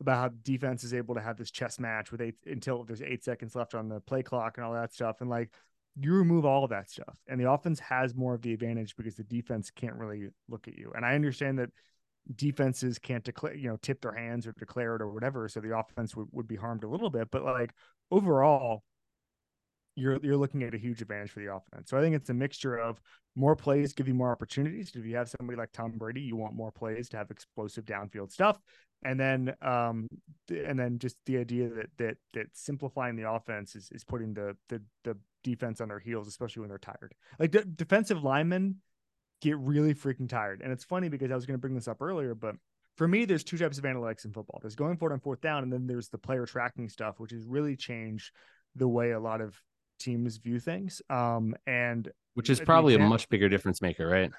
about how defense is able to have this chess match with eight until there's eight seconds left on the play clock and all that stuff. And like you remove all of that stuff, and the offense has more of the advantage because the defense can't really look at you. And I understand that defenses can't declare, you know, tip their hands or declare it or whatever, so the offense would, would be harmed a little bit. But like overall, you're you're looking at a huge advantage for the offense. So I think it's a mixture of more plays give you more opportunities. If you have somebody like Tom Brady, you want more plays to have explosive downfield stuff. And then um and then just the idea that that that simplifying the offense is is putting the the the defense on their heels, especially when they're tired. Like defensive linemen get really freaking tired. And it's funny because I was going to bring this up earlier, but for me, there's two types of analytics in football. There's going for it on fourth down, and then there's the player tracking stuff, which has really changed the way a lot of teams view things. Um, and which is probably a much bigger difference maker, right?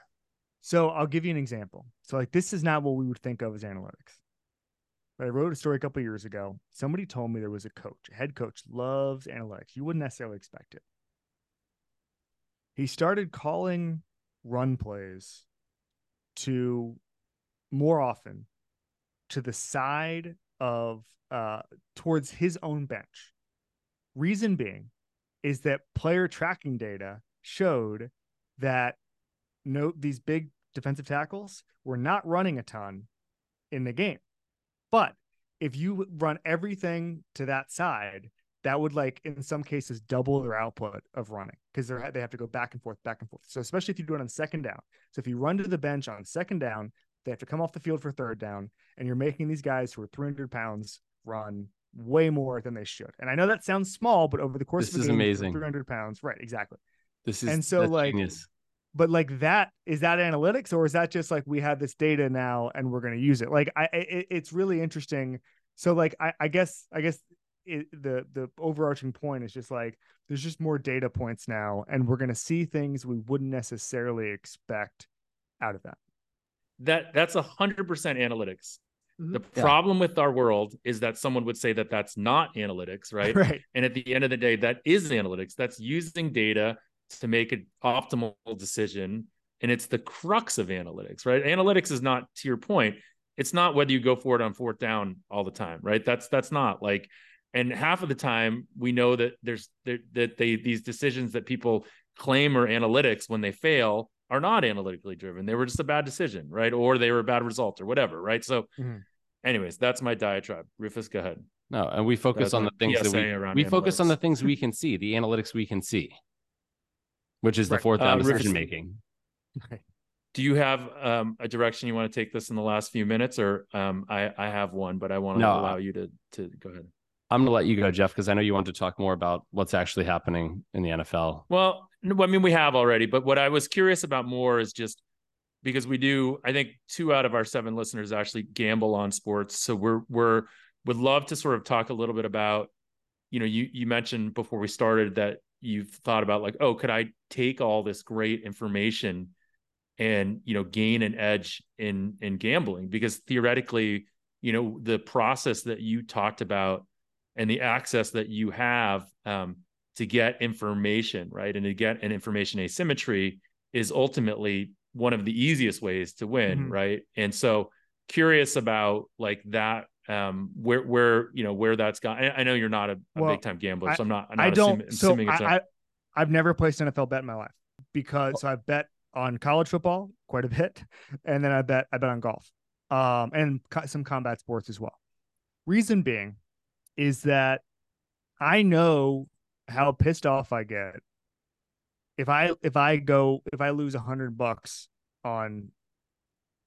so I'll give you an example. So like this is not what we would think of as analytics. But I wrote a story a couple years ago. Somebody told me there was a coach, a head coach, loves analytics. You wouldn't necessarily expect it. He started calling run plays to more often to the side of uh towards his own bench. Reason being is that player tracking data showed that no these big defensive tackles were not running a ton in the game. But if you run everything to that side, that would like in some cases double their output of running because they're they have to go back and forth, back and forth. So especially if you do it on second down. So if you run to the bench on second down, they have to come off the field for third down, and you're making these guys who are 300 pounds run way more than they should. And I know that sounds small, but over the course this of is game, amazing. 300 pounds, right? Exactly. This is And so, like, genius. But like that is that analytics, or is that just like we have this data now and we're going to use it? Like, I it, it's really interesting. So like, I, I guess I guess it, the the overarching point is just like there's just more data points now, and we're going to see things we wouldn't necessarily expect out of that. That that's a hundred percent analytics. Mhm. The Yeah. problem with our world is that someone would say that that's not analytics, right? Right. And at the end of the day, that is analytics. That's using data to make an optimal decision. And it's the crux of analytics, right? Analytics is not to your point, it's not whether you go for it on fourth down all the time, right? That's that's not like and half of the time we know that there's that they these decisions that people claim are analytics when they fail are not analytically driven. They were just a bad decision, right? Or they were a bad result or whatever, right? So Mhm. anyways, that's my diatribe. Rufus, go ahead. No, and we focus That's on the things that we we focus on the things we can see, the analytics we can see, which is the fourth Uh, down Rufus- decision making. Do you have um, a direction you want to take this in the last few minutes, or um, I I have one, but I want to No, allow you to to go ahead. I'm gonna let you go, Jeff, because I know you want to talk more about what's actually happening in the NFL. Well, I mean we have already, but what I was curious about more is just because we do. I think two out of our seven listeners actually gamble on sports, so we're we're would love to sort of talk a little bit about. You know, you you mentioned before we started that you've thought about like, oh, could I take all this great information and you know gain an edge in in gambling because theoretically you know the process that you talked about and the access that you have um, to get information right and to get an information asymmetry is ultimately one of the easiest ways to win Mhm. right and so curious about like that um where where you know where that's gone i, I know you're not a, a Well, big time gambler so i'm not i'm not I don't. assuming, so assuming it's a- I, I, I've never placed NFL bet in my life because so I've bet on college football quite a bit, and then I bet I bet on golf, um, and co- some combat sports as well. Reason being is that I know how pissed off I get if I if I go if I lose a hundred bucks on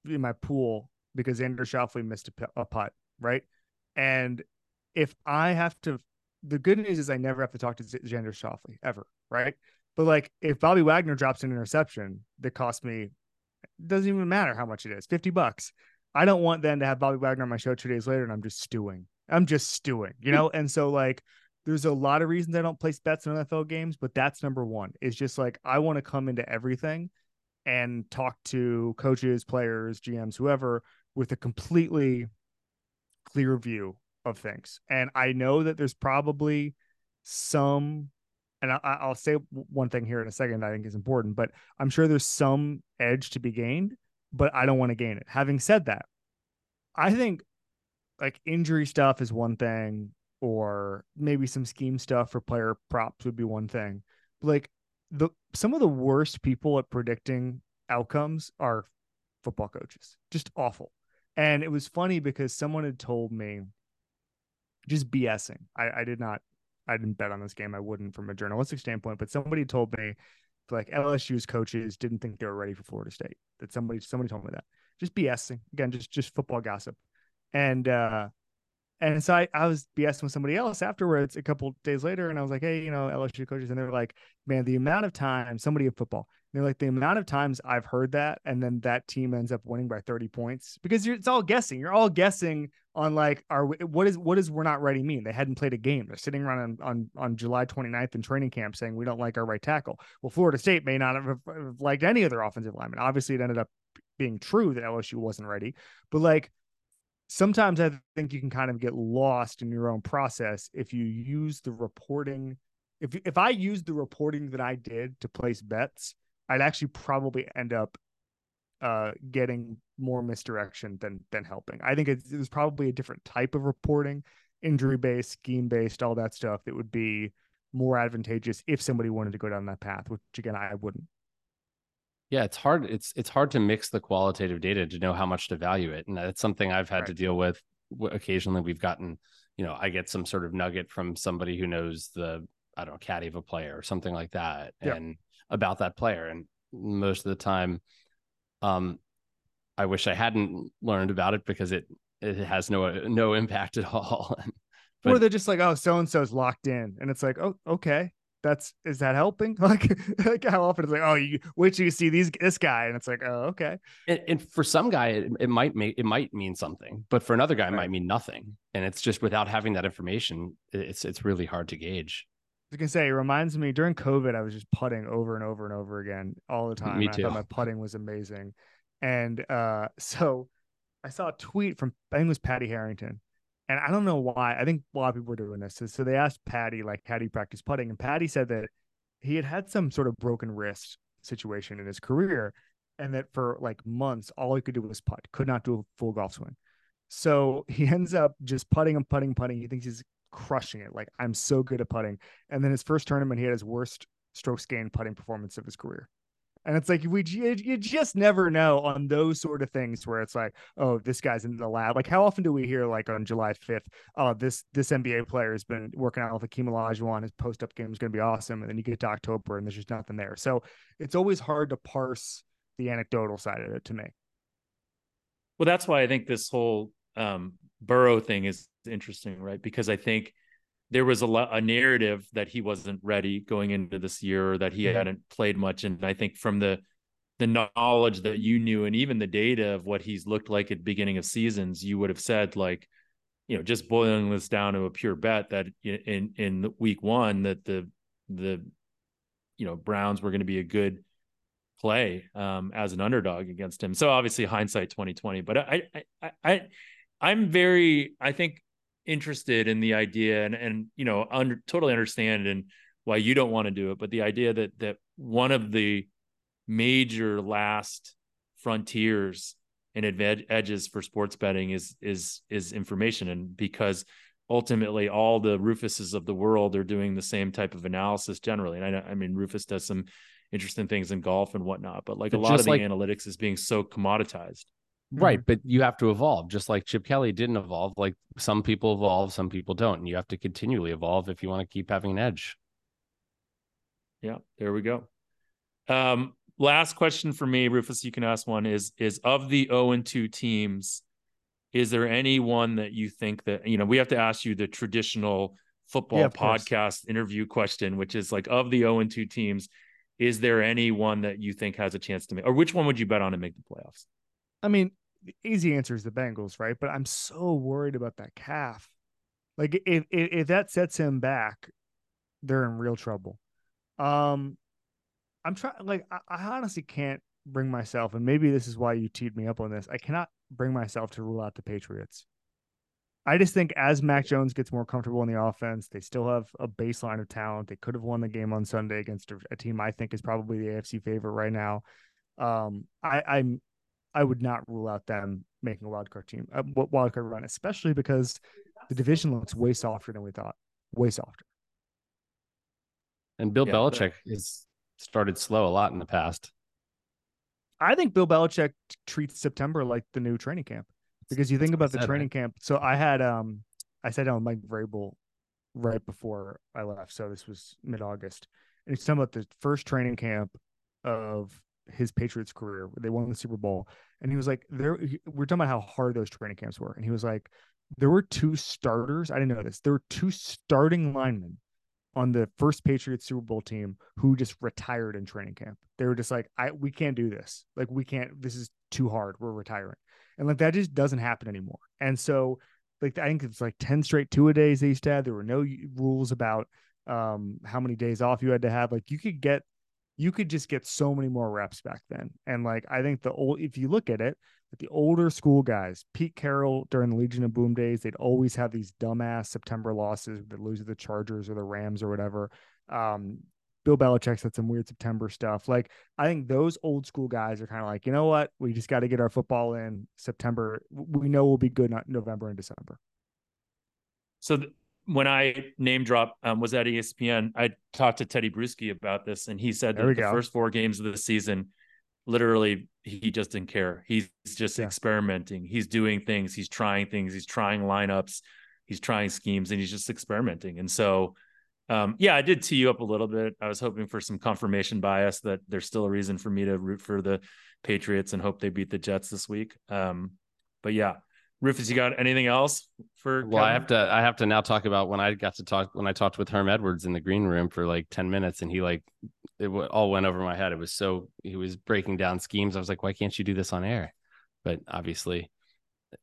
in my pool because Andrew Schauffele missed a, a putt, right? And if I have to, the good news is I never have to talk to Xander Schauffele ever, right? But like if Bobby Wagner drops an interception that costs me, doesn't even matter how much it is, 50 bucks. I don't want then to have Bobby Wagner on my show two days later and I'm just stewing. I'm just stewing, you know? and so like there's a lot of reasons I don't place bets in NFL games, but that's number one. Is just like I want to come into everything and talk to coaches, players, GMs, whoever with a completely clear view of things. And I know that there's probably some, and I, I- I'll say one thing here in a second that I think is important, but I'm sure there's some edge to be gained, but I don't want to gain it. Having said that, I think like injury stuff is one thing, or maybe some scheme stuff for player props would be one thing. Like the some of the worst people at predicting outcomes are football coaches. Just awful. And it was funny because someone had told me just BSing. I, I did not I didn't bet on this game. I wouldn't from a journalistic standpoint, but somebody told me like LSU's coaches didn't think they were ready for Florida State. That somebody somebody told me that. Just BSing. Again, just just football gossip. And uh and so I, I was BSing with somebody else afterwards a couple days later, and I was like, hey, you know, LSU coaches, and they're like, man, the amount of time somebody in football, they're like, the amount of times I've heard that, and then that team ends up winning by 30 points because you're, it's all guessing. You're all guessing on like, are what is what is we're not ready mean? They hadn't played a game. They're sitting around on on, on July 29th in training camp saying we don't like our right tackle. Well, Florida State may not have, liked any other offensive linemen. Obviously, it ended up being true that LSU wasn't ready, but like sometimes I think you can kind of get lost in your own process if you use the reporting. If if I used the reporting that I did to place bets, I'd actually probably end up uh, getting more misdirection than than helping. I think it's, there's probably a different type of reporting, injury based, scheme based, all that stuff that would be more advantageous if somebody wanted to go down that path. Which again, I wouldn't. Yeah, it's hard. It's it's hard to mix the qualitative data to know how much to value it, and that's something I've had Right. to deal with occasionally we've gotten, you know, I get some sort of nugget from somebody who knows the I don't know caddy of a player or something like that, yeah. and about that player. And most of the time, um, I wish I hadn't learned about it because it it has no no impact at all. but, or they're just like, oh, so and so's locked in, and it's like, oh, okay, that's is that helping? Like, like how often it's like, oh, you wait till you see these this guy, and it's like, oh, okay. And, and for some guy, it, it, might make it might mean something, but for another guy, right. it might mean nothing. And it's just without having that information, it's it's really hard to gauge. I can say it reminds me during COVID, I was just putting over and over and over again all the time. Me too. I thought my putting was amazing. And uh, so I saw a tweet from I think it was Paddy Harrington. And I don't know why. I think a lot of people were doing this. So, they asked Paddy, like, how do you practice putting? And Paddy said that he had had some sort of broken wrist situation in his career. And that for like months, all he could do was putt, could not do a full golf swing. So he ends up just putting and putting, putting. He thinks he's crushing it. Like, I'm so good at putting. And then his first tournament, he had his worst strokes gained putting performance of his career. And it's like we you just never know on those sort of things where it's like, oh, this guy's in the lab. Like, how often do we hear like on July fifth, oh, this this NBA player has been working out with Hakeem Olajuwon. His post up game is going to be awesome, and then you get to October and there's just nothing there. So it's always hard to parse the anecdotal side of it to me. Well, that's why I think this whole um, Burrow thing is interesting, right? Because I think there was a, a narrative that he wasn't ready going into this year or that he mm-hmm. hadn't played much and i think from the the knowledge that you knew and even the data of what he's looked like at beginning of seasons you would have said like you know just boiling this down to a pure bet that in in week 1 that the the you know Browns were going to be a good play um as an underdog against him so obviously hindsight 2020 but I I I I'm very I think interested in the idea and and you know under totally understand and why you don't want to do it but the idea that that one of the major last frontiers and adv- edges for sports betting is is is information. And because ultimately all the rufuses of the world are doing the same type of analysis generally. And i, I mean rufus does some interesting things in golf and whatnot but like but a lot of the like, analytics is being so commoditized Right, mm-hmm. but you have to evolve just like Chip Kelly didn't evolve. Like some people evolve, some people don't. And you have to continually evolve if you want to keep having an edge. Yeah, there we go. Um, last question for me, Rufus, you can ask one is is of the 0 and 2 teams, is there any one that you think that you know we have to ask you the traditional football yeah, podcast interview question, which is like of the 0 and 2 teams, is there any one that you think has a chance to make or which one would you bet on to make the playoffs? I mean, the easy answer is the Bengals, right? But I'm so worried about that calf. Like if, if if, that sets him back, they're in real trouble. Um, I'm trying. Like I, I honestly can't bring myself, and maybe this is why you teed me up on this. I cannot bring myself to rule out the Patriots. I just think as Mac Jones gets more comfortable in the offense, they still have a baseline of talent. They could have won the game on Sunday against a, team I think is probably the AFC favorite right now. Um, I, I'm I would not rule out them making a wild card team, a wild card run, especially because the division looks way softer than we thought, way softer. And Bill yeah, Belichick but, has started slow a lot in the past. I think Bill Belichick treats September like the new training camp because you think about the training camp. So I had um I sat down with Mike Vrabel right before I left, so this was mid August, and he's talking about the first training camp of his Patriots career. They won the Super Bowl, and he was like, "There." We're talking about how hard those training camps were, and he was like, "There were two starters. I didn't know this. There were two starting linemen on the first Patriots Super Bowl team who just retired in training camp. They were just like, I we can't do this. Like we can't. This is too hard. We're retiring." And like that just doesn't happen anymore. And so, like I think it's like ten straight two a days they used to have. There were no rules about um how many days off you had to have. Like you could get you could just get so many more reps back then. And like I think the old if you look at it, the older school guys, Pete Carroll during the Legion of Boom days, they'd always have these dumbass September losses that lose to the Chargers or the Rams or whatever. Um, Bill Belichick's had some weird September stuff. Like I think those old school guys are kind of like, you know what, we just got to get our football in September. We know we'll be good November and December. So th- when I name drop um, was at ESPN, I talked to Tedy Bruschi about this, and he said that the go. first four games of the season literally he just didn't care. He's just Yeah. experimenting. He's doing things. He's trying things. He's trying lineups. He's trying schemes, and he's just experimenting. And so, um, yeah, I did tee you up a little bit. I was hoping for some confirmation bias that there's still a reason for me to root for the Patriots and hope they beat the Jets this week. Um, but yeah, Rufus, you got anything else for? Well, I have to I have to now talk about when I got to talk when I talked with Herm Edwards in the green room for like 10 minutes and he like it all went over my head. It was so he was breaking down schemes. I was like, why can't you do this on air? But obviously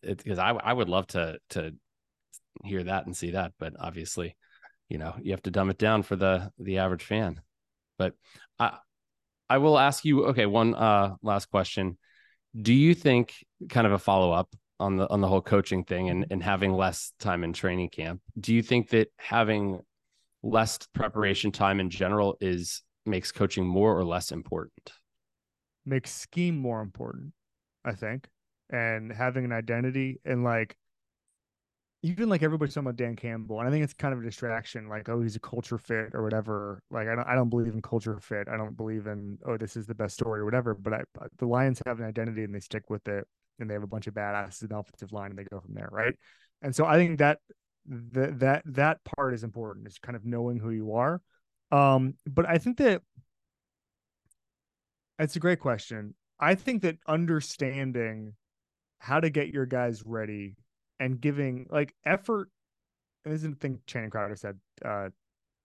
because I I would love to to hear that and see that, but obviously, you know, you have to dumb it down for the the average fan. But I I will ask you okay, one uh last question. Do you think kind of a follow up on the on the whole coaching thing and mm-hmm. and having less time in training camp? Do you think that having less preparation time in general is makes coaching more or less important? makes scheme more important, I think, and having an identity and like even like everybody's talking about Dan Campbell, and I think it's kind of a distraction, like, oh, he's a culture fit or whatever. Like, I don't I don't believe in culture fit. I don't believe in, oh, this is the best story or whatever. But I the Lions have an identity and they stick with it and they have a bunch of badasses in the offensive line and they go from there, right? And so I think that that that that part is important, is kind of knowing who you are. Um, but I think that it's a great question. I think that understanding how to get your guys ready and giving like effort, and this is the thing Channing Crowder said uh,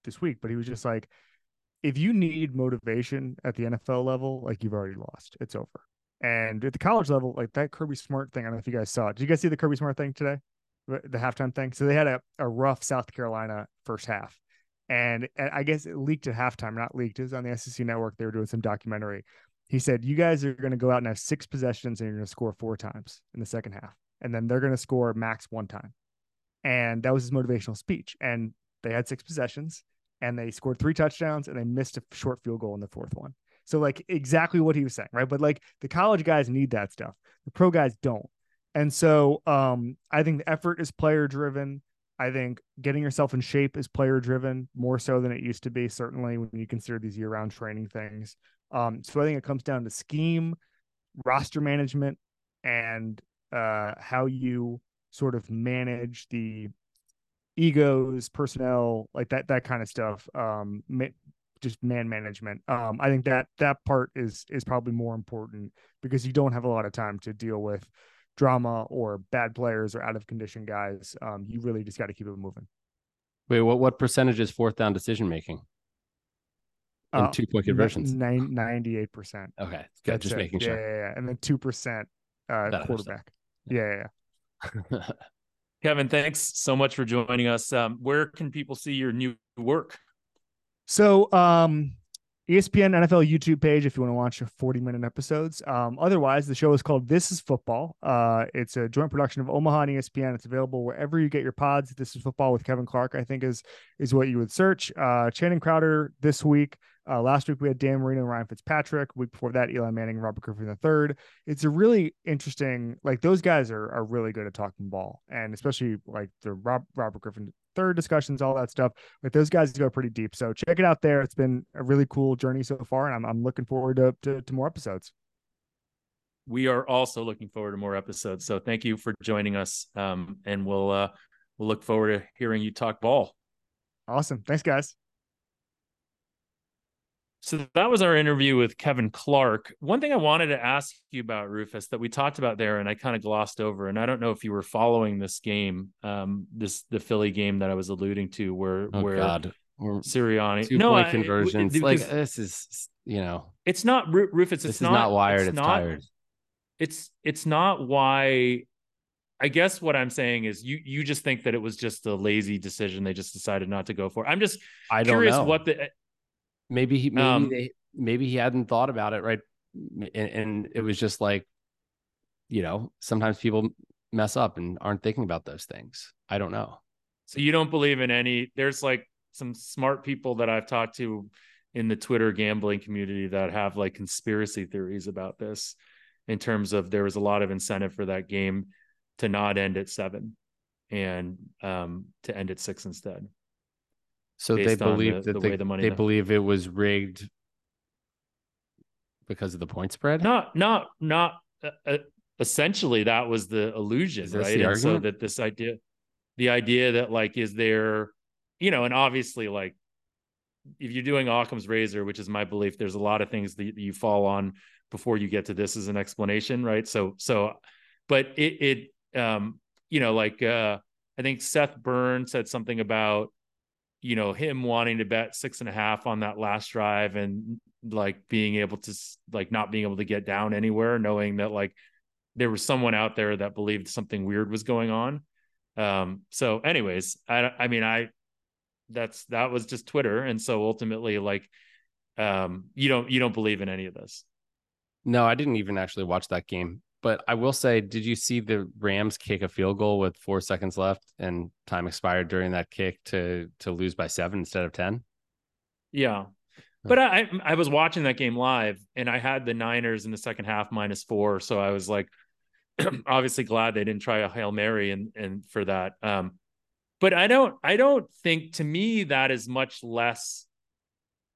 this week, but he was just like, if you need motivation at the NFL level, like you've already lost, it's over. And at the college level, like that Kirby Smart thing, I don't know if you guys saw it. Did you guys see the Kirby Smart thing today? The halftime thing. So they had a, a rough South Carolina first half. And, and I guess it leaked at halftime, not leaked. It was on the SEC network. They were doing some documentary. He said, You guys are going to go out and have six possessions and you're going to score four times in the second half. And then they're going to score max one time. And that was his motivational speech. And they had six possessions and they scored three touchdowns and they missed a short field goal in the fourth one. So, like, exactly what he was saying, right? But like the college guys need that stuff, the pro guys don't. And so, um, I think the effort is player driven. I think getting yourself in shape is player driven more so than it used to be, certainly when you consider these year round training things. Um, so I think it comes down to scheme, roster management, and uh, how you sort of manage the egos, personnel, like that that kind of stuff. Um, ma- just man management. Um, I think that that part is is probably more important because you don't have a lot of time to deal with drama or bad players or out of condition guys. Um, you really just got to keep it moving. Wait, what what percentage is fourth down decision making? In Uh, two point conversions. Ninety-eight percent. Okay, good. Just making sure. Yeah, yeah, yeah. and then two percent uh, quarterback. Yeah, yeah. Kevin, thanks so much for joining us. Um, where can people see your new work? So, um, ESPN NFL YouTube page if you want to watch 40 minute episodes. Um, otherwise, the show is called This is Football. Uh, it's a joint production of Omaha and ESPN. It's available wherever you get your pods. This is Football with Kevin Clark, I think is is what you would search. Uh, Channing Crowder this week. Uh, last week we had Dan Marino and Ryan Fitzpatrick. Week before that, Eli Manning and Robert Griffin III. It's a really interesting, like those guys are are really good at talking ball, and especially like the Rob, Robert Griffin third discussions, all that stuff. Like those guys go pretty deep. So check it out there. It's been a really cool journey so far, and I'm I'm looking forward to to, to more episodes. We are also looking forward to more episodes. So thank you for joining us. Um, and we'll uh, we'll look forward to hearing you talk ball. Awesome. Thanks, guys. So that was our interview with Kevin Clark. One thing I wanted to ask you about Rufus that we talked about there, and I kind of glossed over, and I don't know if you were following this game, um, this the Philly game that I was alluding to, where oh where God, Sirianni, two no point I- conversions. like this is, you know, it's not Ru- Rufus. It's this is not, not wired. It's, not, tired. It's it's not why. I guess what I'm saying is you you just think that it was just a lazy decision. They just decided not to go for. it. I'm just I don't curious know. what the maybe he maybe Um, they maybe he hadn't thought about it right and, and it was just like you know sometimes people mess up and aren't thinking about those things i don't know So you don't believe in any? There's like some smart people that I've talked to in the Twitter gambling community that have like conspiracy theories about this, in terms of there was a lot of incentive for that game to not end at seven, and um, to end at six instead. So they believe the- that the they, the money they that- believe it was rigged because of the point spread. Not, not, not. Uh, uh essentially, that was the illusion, right? The and so that this idea, the idea that like, is there, you know, and obviously, like, if you're doing Occam's razor, which is my belief, there's a lot of things that you fall on before you get to this as an explanation, right? So, so, but it, it, um, you know, like, uh, I think Seth Burns said something about, you know, him wanting to bet six and a half on that last drive and like being able to, like, not being able to get down anywhere, knowing that like there was someone out there that believed something weird was going on. Um, so, anyways, I, I mean, I, that's that was just Twitter, and so ultimately, like, um, you don't you don't believe in any of this. No, I didn't even actually watch that game. But I will say, did you see the Rams kick a field goal with four seconds left and time expired during that kick to to lose by seven instead of ten? Yeah, but I I was watching that game live and I had the Niners in the second half minus four, so I was like, obviously glad they didn't try a hail mary and and for that. Um, but I don't I don't think to me that is much less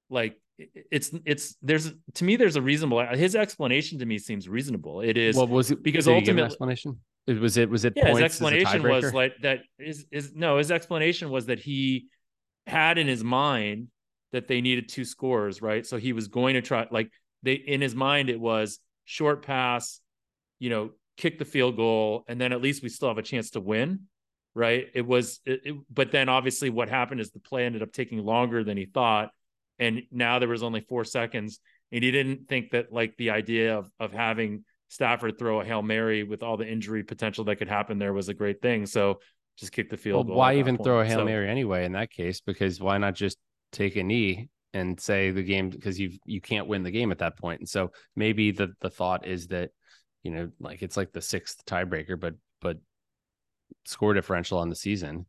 like it's it's there's to me there's a reasonable his explanation to me seems reasonable. It is what was it? because ultimately explanation? It was it was it yeah his explanation was like that is is no his explanation was that he had in his mind that they needed two scores right? So he was going to try like they in his mind it was short pass you know kick the field goal and then at least we still have a chance to win right? It was it, it, but then obviously what happened is the play ended up taking longer than he thought and now there was only four seconds and he didn't think that like the idea of of having Stafford throw a hail mary with all the injury potential that could happen there was a great thing. So just kick the field. Well, why even throw a hail so, mary anyway in that case? Because why not just take a knee and say the game because you you can't win the game at that point. And so maybe the the thought is that you know like it's like the sixth tiebreaker, but but score differential on the season.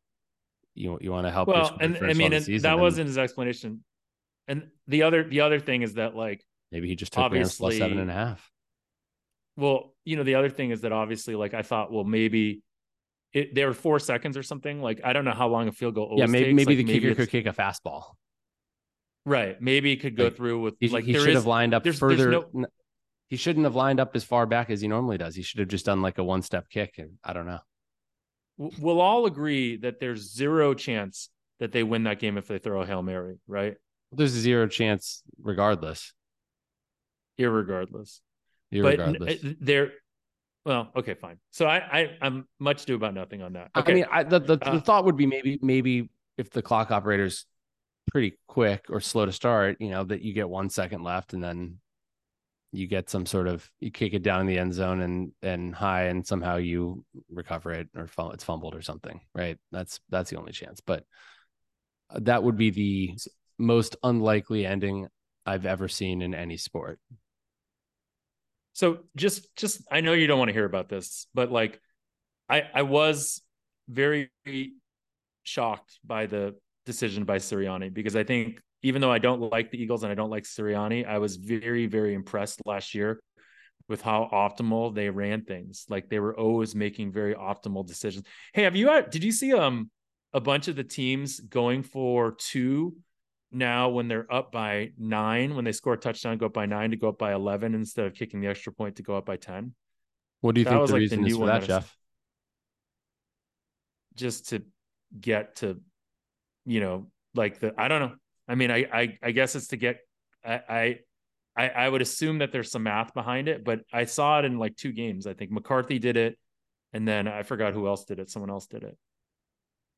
You you want to help. Well, and I mean, and that wasn't his explanation. And the other the other thing is that like maybe he just took obviously plus seven and a half. Well, you know, the other thing is that obviously, like I thought, well, maybe it, there were four seconds or something. Like I don't know how long a field goal. Yeah, maybe takes. maybe like, the maybe kicker could kick a fastball. Right. Maybe he could go like, through with he, like he should is, have lined up there's, further. There's no... He shouldn't have lined up as far back as he normally does. He should have just done like a one step kick. And I don't know. We'll all agree that there's zero chance that they win that game if they throw a hail mary, right? There's a zero chance regardless. Irregardless. Irregardless. But there well, okay, fine. So I, I I'm much do about nothing on that. Okay. I mean, I, the the, uh, the thought would be maybe maybe if the clock operator's pretty quick or slow to start, you know, that you get one second left and then you get some sort of you kick it down in the end zone and and high and somehow you recover it or it's fumbled or something, right? That's that's the only chance. But uh, that would be the most unlikely ending I've ever seen in any sport. So just just I know you don't want to hear about this, but like I I was very shocked by the decision by Sirianni because I think even though I don't like the Eagles and I don't like Sirianni, I was very very impressed last year with how optimal they ran things. Like they were always making very optimal decisions. Hey, have you did you see um a bunch of the teams going for two now when they're up by nine, when they score a touchdown, go up by nine to go up by 11 instead of kicking the extra point to go up by 10. What do you that think the like reason the is for that, Jeff? Just to get to, you know, like the, I don't know. I mean, I, I, I guess it's to get, I, I, I would assume that there's some math behind it, but I saw it in like two games. I think McCarthy did it. And then I forgot who else did it. Someone else did it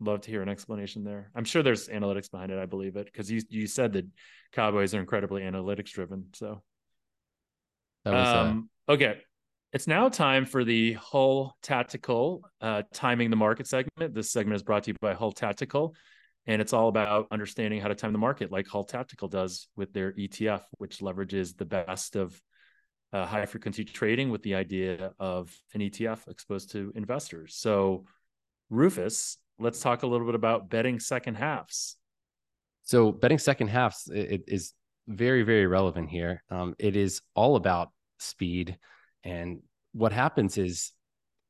love to hear an explanation there. I'm sure there's analytics behind it. I believe it because you you said that Cowboys are incredibly analytics driven. So, that was, uh, um, uh... okay, it's now time for the Hull Tactical uh, timing the market segment. This segment is brought to you by Hull Tactical, and it's all about understanding how to time the market, like Hull Tactical does with their ETF, which leverages the best of uh, high frequency trading with the idea of an ETF exposed to investors. So, Rufus, let's talk a little bit about betting second halves. So betting second halves it is very very relevant here. Um, it is all about speed, and what happens is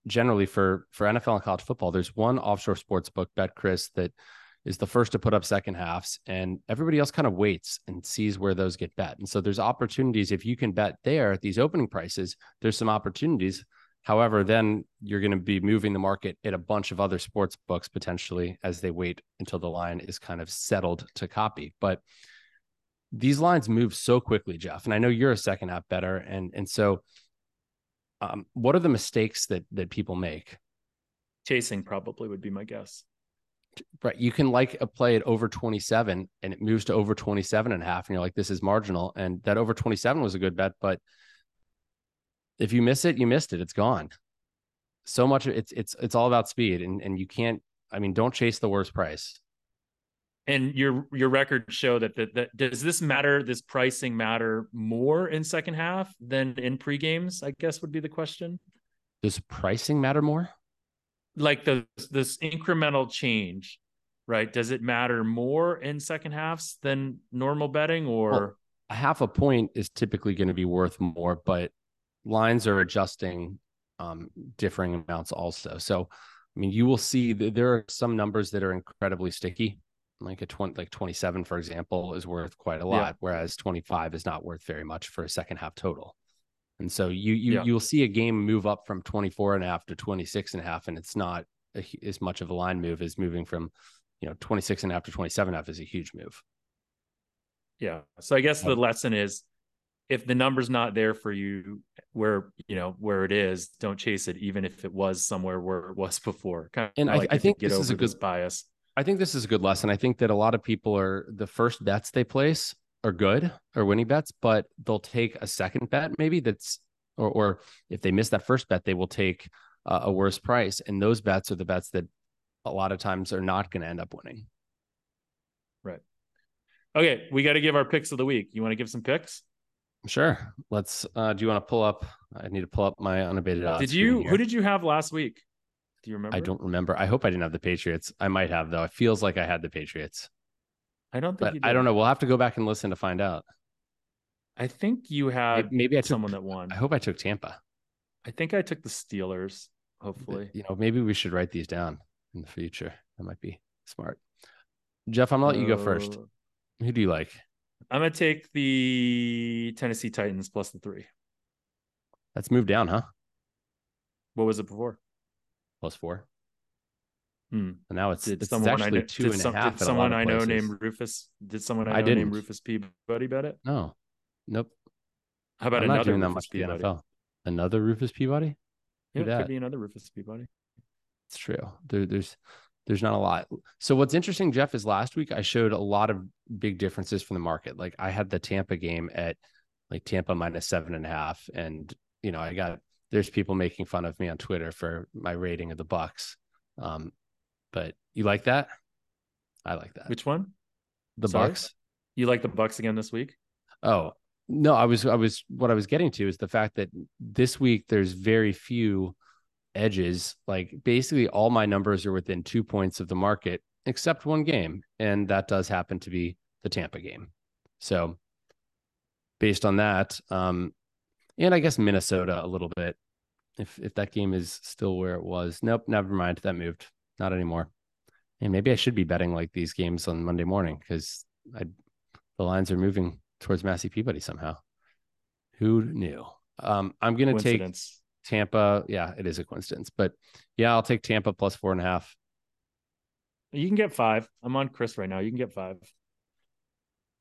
generally for for NFL and college football, there's one offshore sports book, BetCris, that is the first to put up second halves, and everybody else kind of waits and sees where those get bet. And so there's opportunities if you can bet there at these opening prices. There's some opportunities. However, then you're going to be moving the market at a bunch of other sports books potentially as they wait until the line is kind of settled to copy. But these lines move so quickly, Jeff. And I know you're a second half better, and and so um, what are the mistakes that that people make? Chasing probably would be my guess. Right. You can like a play at over 27 and it moves to over 27 and a half. And you're like, this is marginal. And that over 27 was a good bet. But if you miss it, you missed it. It's gone. So much it's it's it's all about speed. And and you can't, I mean, don't chase the worst price. And your your records show that, that that does this matter? This pricing matter more in second half than in pre games? I guess would be the question. Does pricing matter more? like the this incremental change, right? Does it matter more in second halves than normal betting or well, a half a point is typically going to be worth more, but lines are adjusting um, differing amounts also. So, I mean, you will see that there are some numbers that are incredibly sticky. Like a 20, like 27, for example, is worth quite a lot, yeah. whereas 25 is not worth very much for a second half total. And so you you yeah. you'll see a game move up from 24 and a half to 26 and a half and it's not a, as much of a line move as moving from you know 26 and a half to 27 and a half is a huge move. Yeah. So I guess the lesson is if the number's not there for you where you know where it is, don't chase it even if it was somewhere where it was before. Kind and I, like I think this is a good bias. I think this is a good lesson. I think that a lot of people are the first bets they place are good or winning bets, but they'll take a second bet maybe that's or or if they miss that first bet, they will take uh, a worse price, and those bets are the bets that a lot of times are not going to end up winning. Right. Okay, we got to give our picks of the week. You want to give some picks? Sure. Let's. uh Do you want to pull up? I need to pull up my unabated odds. Did you? Who did you have last week? Do you remember? I don't remember. I hope I didn't have the Patriots. I might have though. It feels like I had the Patriots. I don't think. I don't know. We'll have to go back and listen to find out. I think you had maybe I took, someone that won. I hope I took Tampa. I think I took the Steelers. Hopefully, you know, maybe we should write these down in the future. That might be smart. Jeff, I'm gonna let you go first. Who do you like? I'm gonna take the Tennessee Titans plus the three. That's moved down, huh? What was it before? Plus four. Hmm. And now it's, did it's someone actually I know, two and some, a half. Did someone I know named Rufus? Did someone I know I didn't. named Rufus Peabody bet it? No, nope. How about I'm another doing that much Peabody? NFL. Another Rufus Peabody? Yeah, it could be another Rufus Peabody. It's true. There, there's there's not a lot. So what's interesting, Jeff, is last week I showed a lot of big differences from the market. Like I had the Tampa game at like Tampa minus seven and a half, and you know I got there's people making fun of me on Twitter for my rating of the Bucs. Um, but you like that? I like that. Which one? The Sorry? Bucs. You like the Bucs again this week? Oh no, I was I was what I was getting to is the fact that this week there's very few edges. Like basically all my numbers are within two points of the market, except one game, and that does happen to be the Tampa game. So based on that, um, and I guess Minnesota a little bit. If if that game is still where it was, nope, never mind. That moved not anymore. And maybe I should be betting like these games on Monday morning because I the lines are moving towards Massey Peabody somehow. Who knew? Um, I'm gonna take Tampa. Yeah, it is a coincidence, but yeah, I'll take Tampa plus four and a half. You can get five. I'm on Chris right now. You can get five.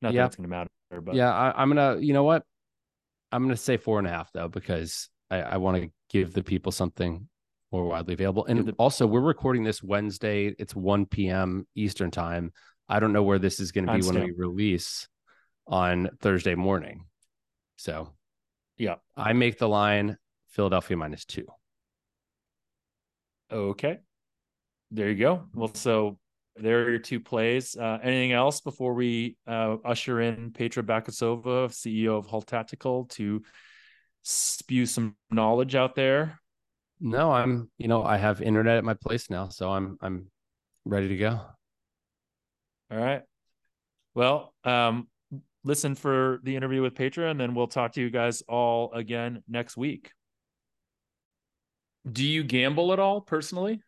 Not yeah. that it's gonna matter, but yeah, I, am gonna. You know what? I'm gonna say four and a half though because I, I want to give the people something more widely available. And also, we're recording this Wednesday. It's 1 p.m. Eastern time. I don't know where this is going to be when we release on Thursday morning. So, yeah, I make the line Philadelphia minus two. Okay. There you go. Well, so there are your two plays. Uh, anything else before we uh, usher in Petra Bakosova, CEO of Hull Tactical, to spew some knowledge out there no, I'm, you know, I have internet at my place now, so I'm I'm ready to go. All right. Well, um listen for the interview with Petra and then we'll talk to you guys all again next week. Do you gamble at all personally?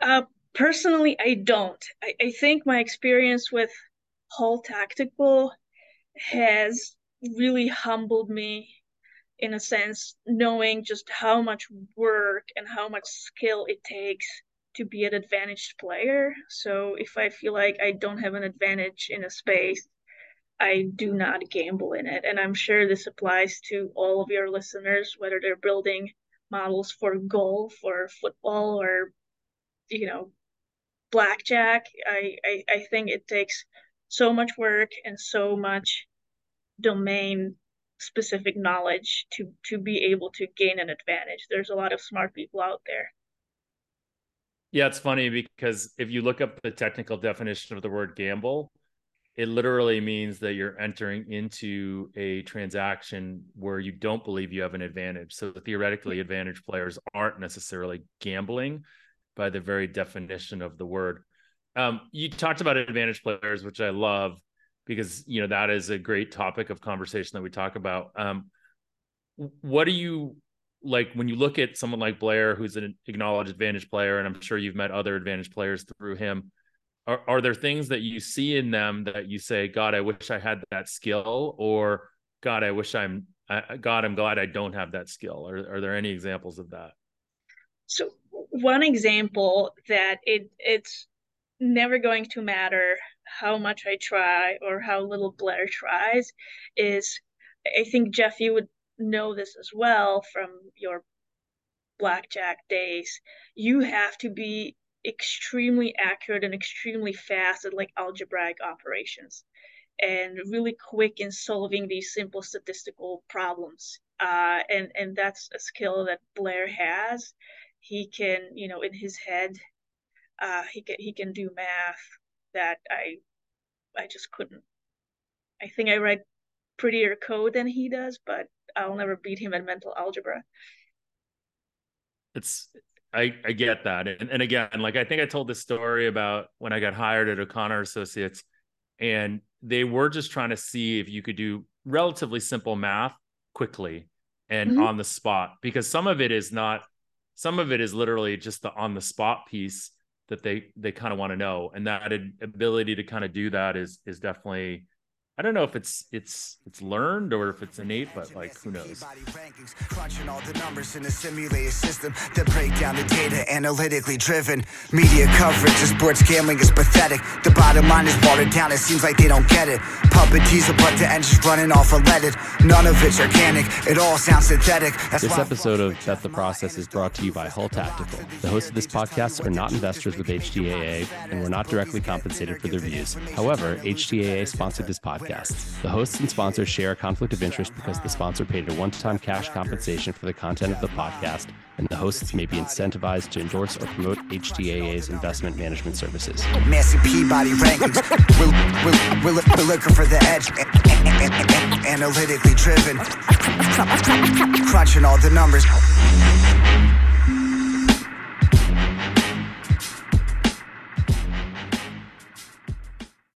Uh personally, I don't. I, I think my experience with Hull Tactical has really humbled me in a sense, knowing just how much work and how much skill it takes to be an advantaged player. So if I feel like I don't have an advantage in a space, I do not gamble in it. And I'm sure this applies to all of your listeners, whether they're building models for golf or football or, you know, blackjack. I, I, I think it takes so much work and so much domain specific knowledge to to be able to gain an advantage. There's a lot of smart people out there. Yeah, it's funny because if you look up the technical definition of the word gamble, it literally means that you're entering into a transaction where you don't believe you have an advantage. So theoretically, advantage players aren't necessarily gambling by the very definition of the word. Um, you talked about advantage players, which I love because you know that is a great topic of conversation that we talk about. Um, what do you like when you look at someone like Blair, who's an acknowledged advantage player, and I'm sure you've met other advantage players through him? Are, are there things that you see in them that you say, God, I wish I had that skill, or God, I wish I'm, God, I'm glad I don't have that skill? Are, are there any examples of that? So one example that it it's never going to matter how much I try or how little Blair tries is I think Jeff you would know this as well from your blackjack days. You have to be extremely accurate and extremely fast at like algebraic operations and really quick in solving these simple statistical problems. Uh, and and that's a skill that Blair has. He can, you know, in his head, uh, he can he can do math that I I just couldn't. I think I write prettier code than he does, but I'll never beat him at mental algebra. It's I I get that, and and again, like I think I told this story about when I got hired at O'Connor Associates, and they were just trying to see if you could do relatively simple math quickly and mm-hmm. on the spot, because some of it is not, some of it is literally just the on the spot piece that they they kind of want to know and that ability to kind of do that is is definitely I don't know if it's it's it's learned or if it's innate, but like who knows. Crunching all the numbers in a simulated system that break down the data analytically driven. Media coverage of sports gambling is pathetic. The bottom line is watered down. It seems like they don't get it. Puppet teaser, but the engine's running off unleaded. None of it's organic. It all sounds synthetic. That's this episode of Bet the Process is brought to you by Hull Tactical. The hosts of this podcast are not investors with HTAA and were not directly compensated for their views. However, HTAA sponsored this podcast podcasts. The hosts and sponsors share a conflict of interest because the sponsor paid a one time cash compensation for the content of the podcast, and the hosts may be incentivized to endorse or promote HTAA's investment management services. Massey Peabody rankings. We're, we're, we're, we're looking for the edge. Analytically driven. Crunching all the numbers.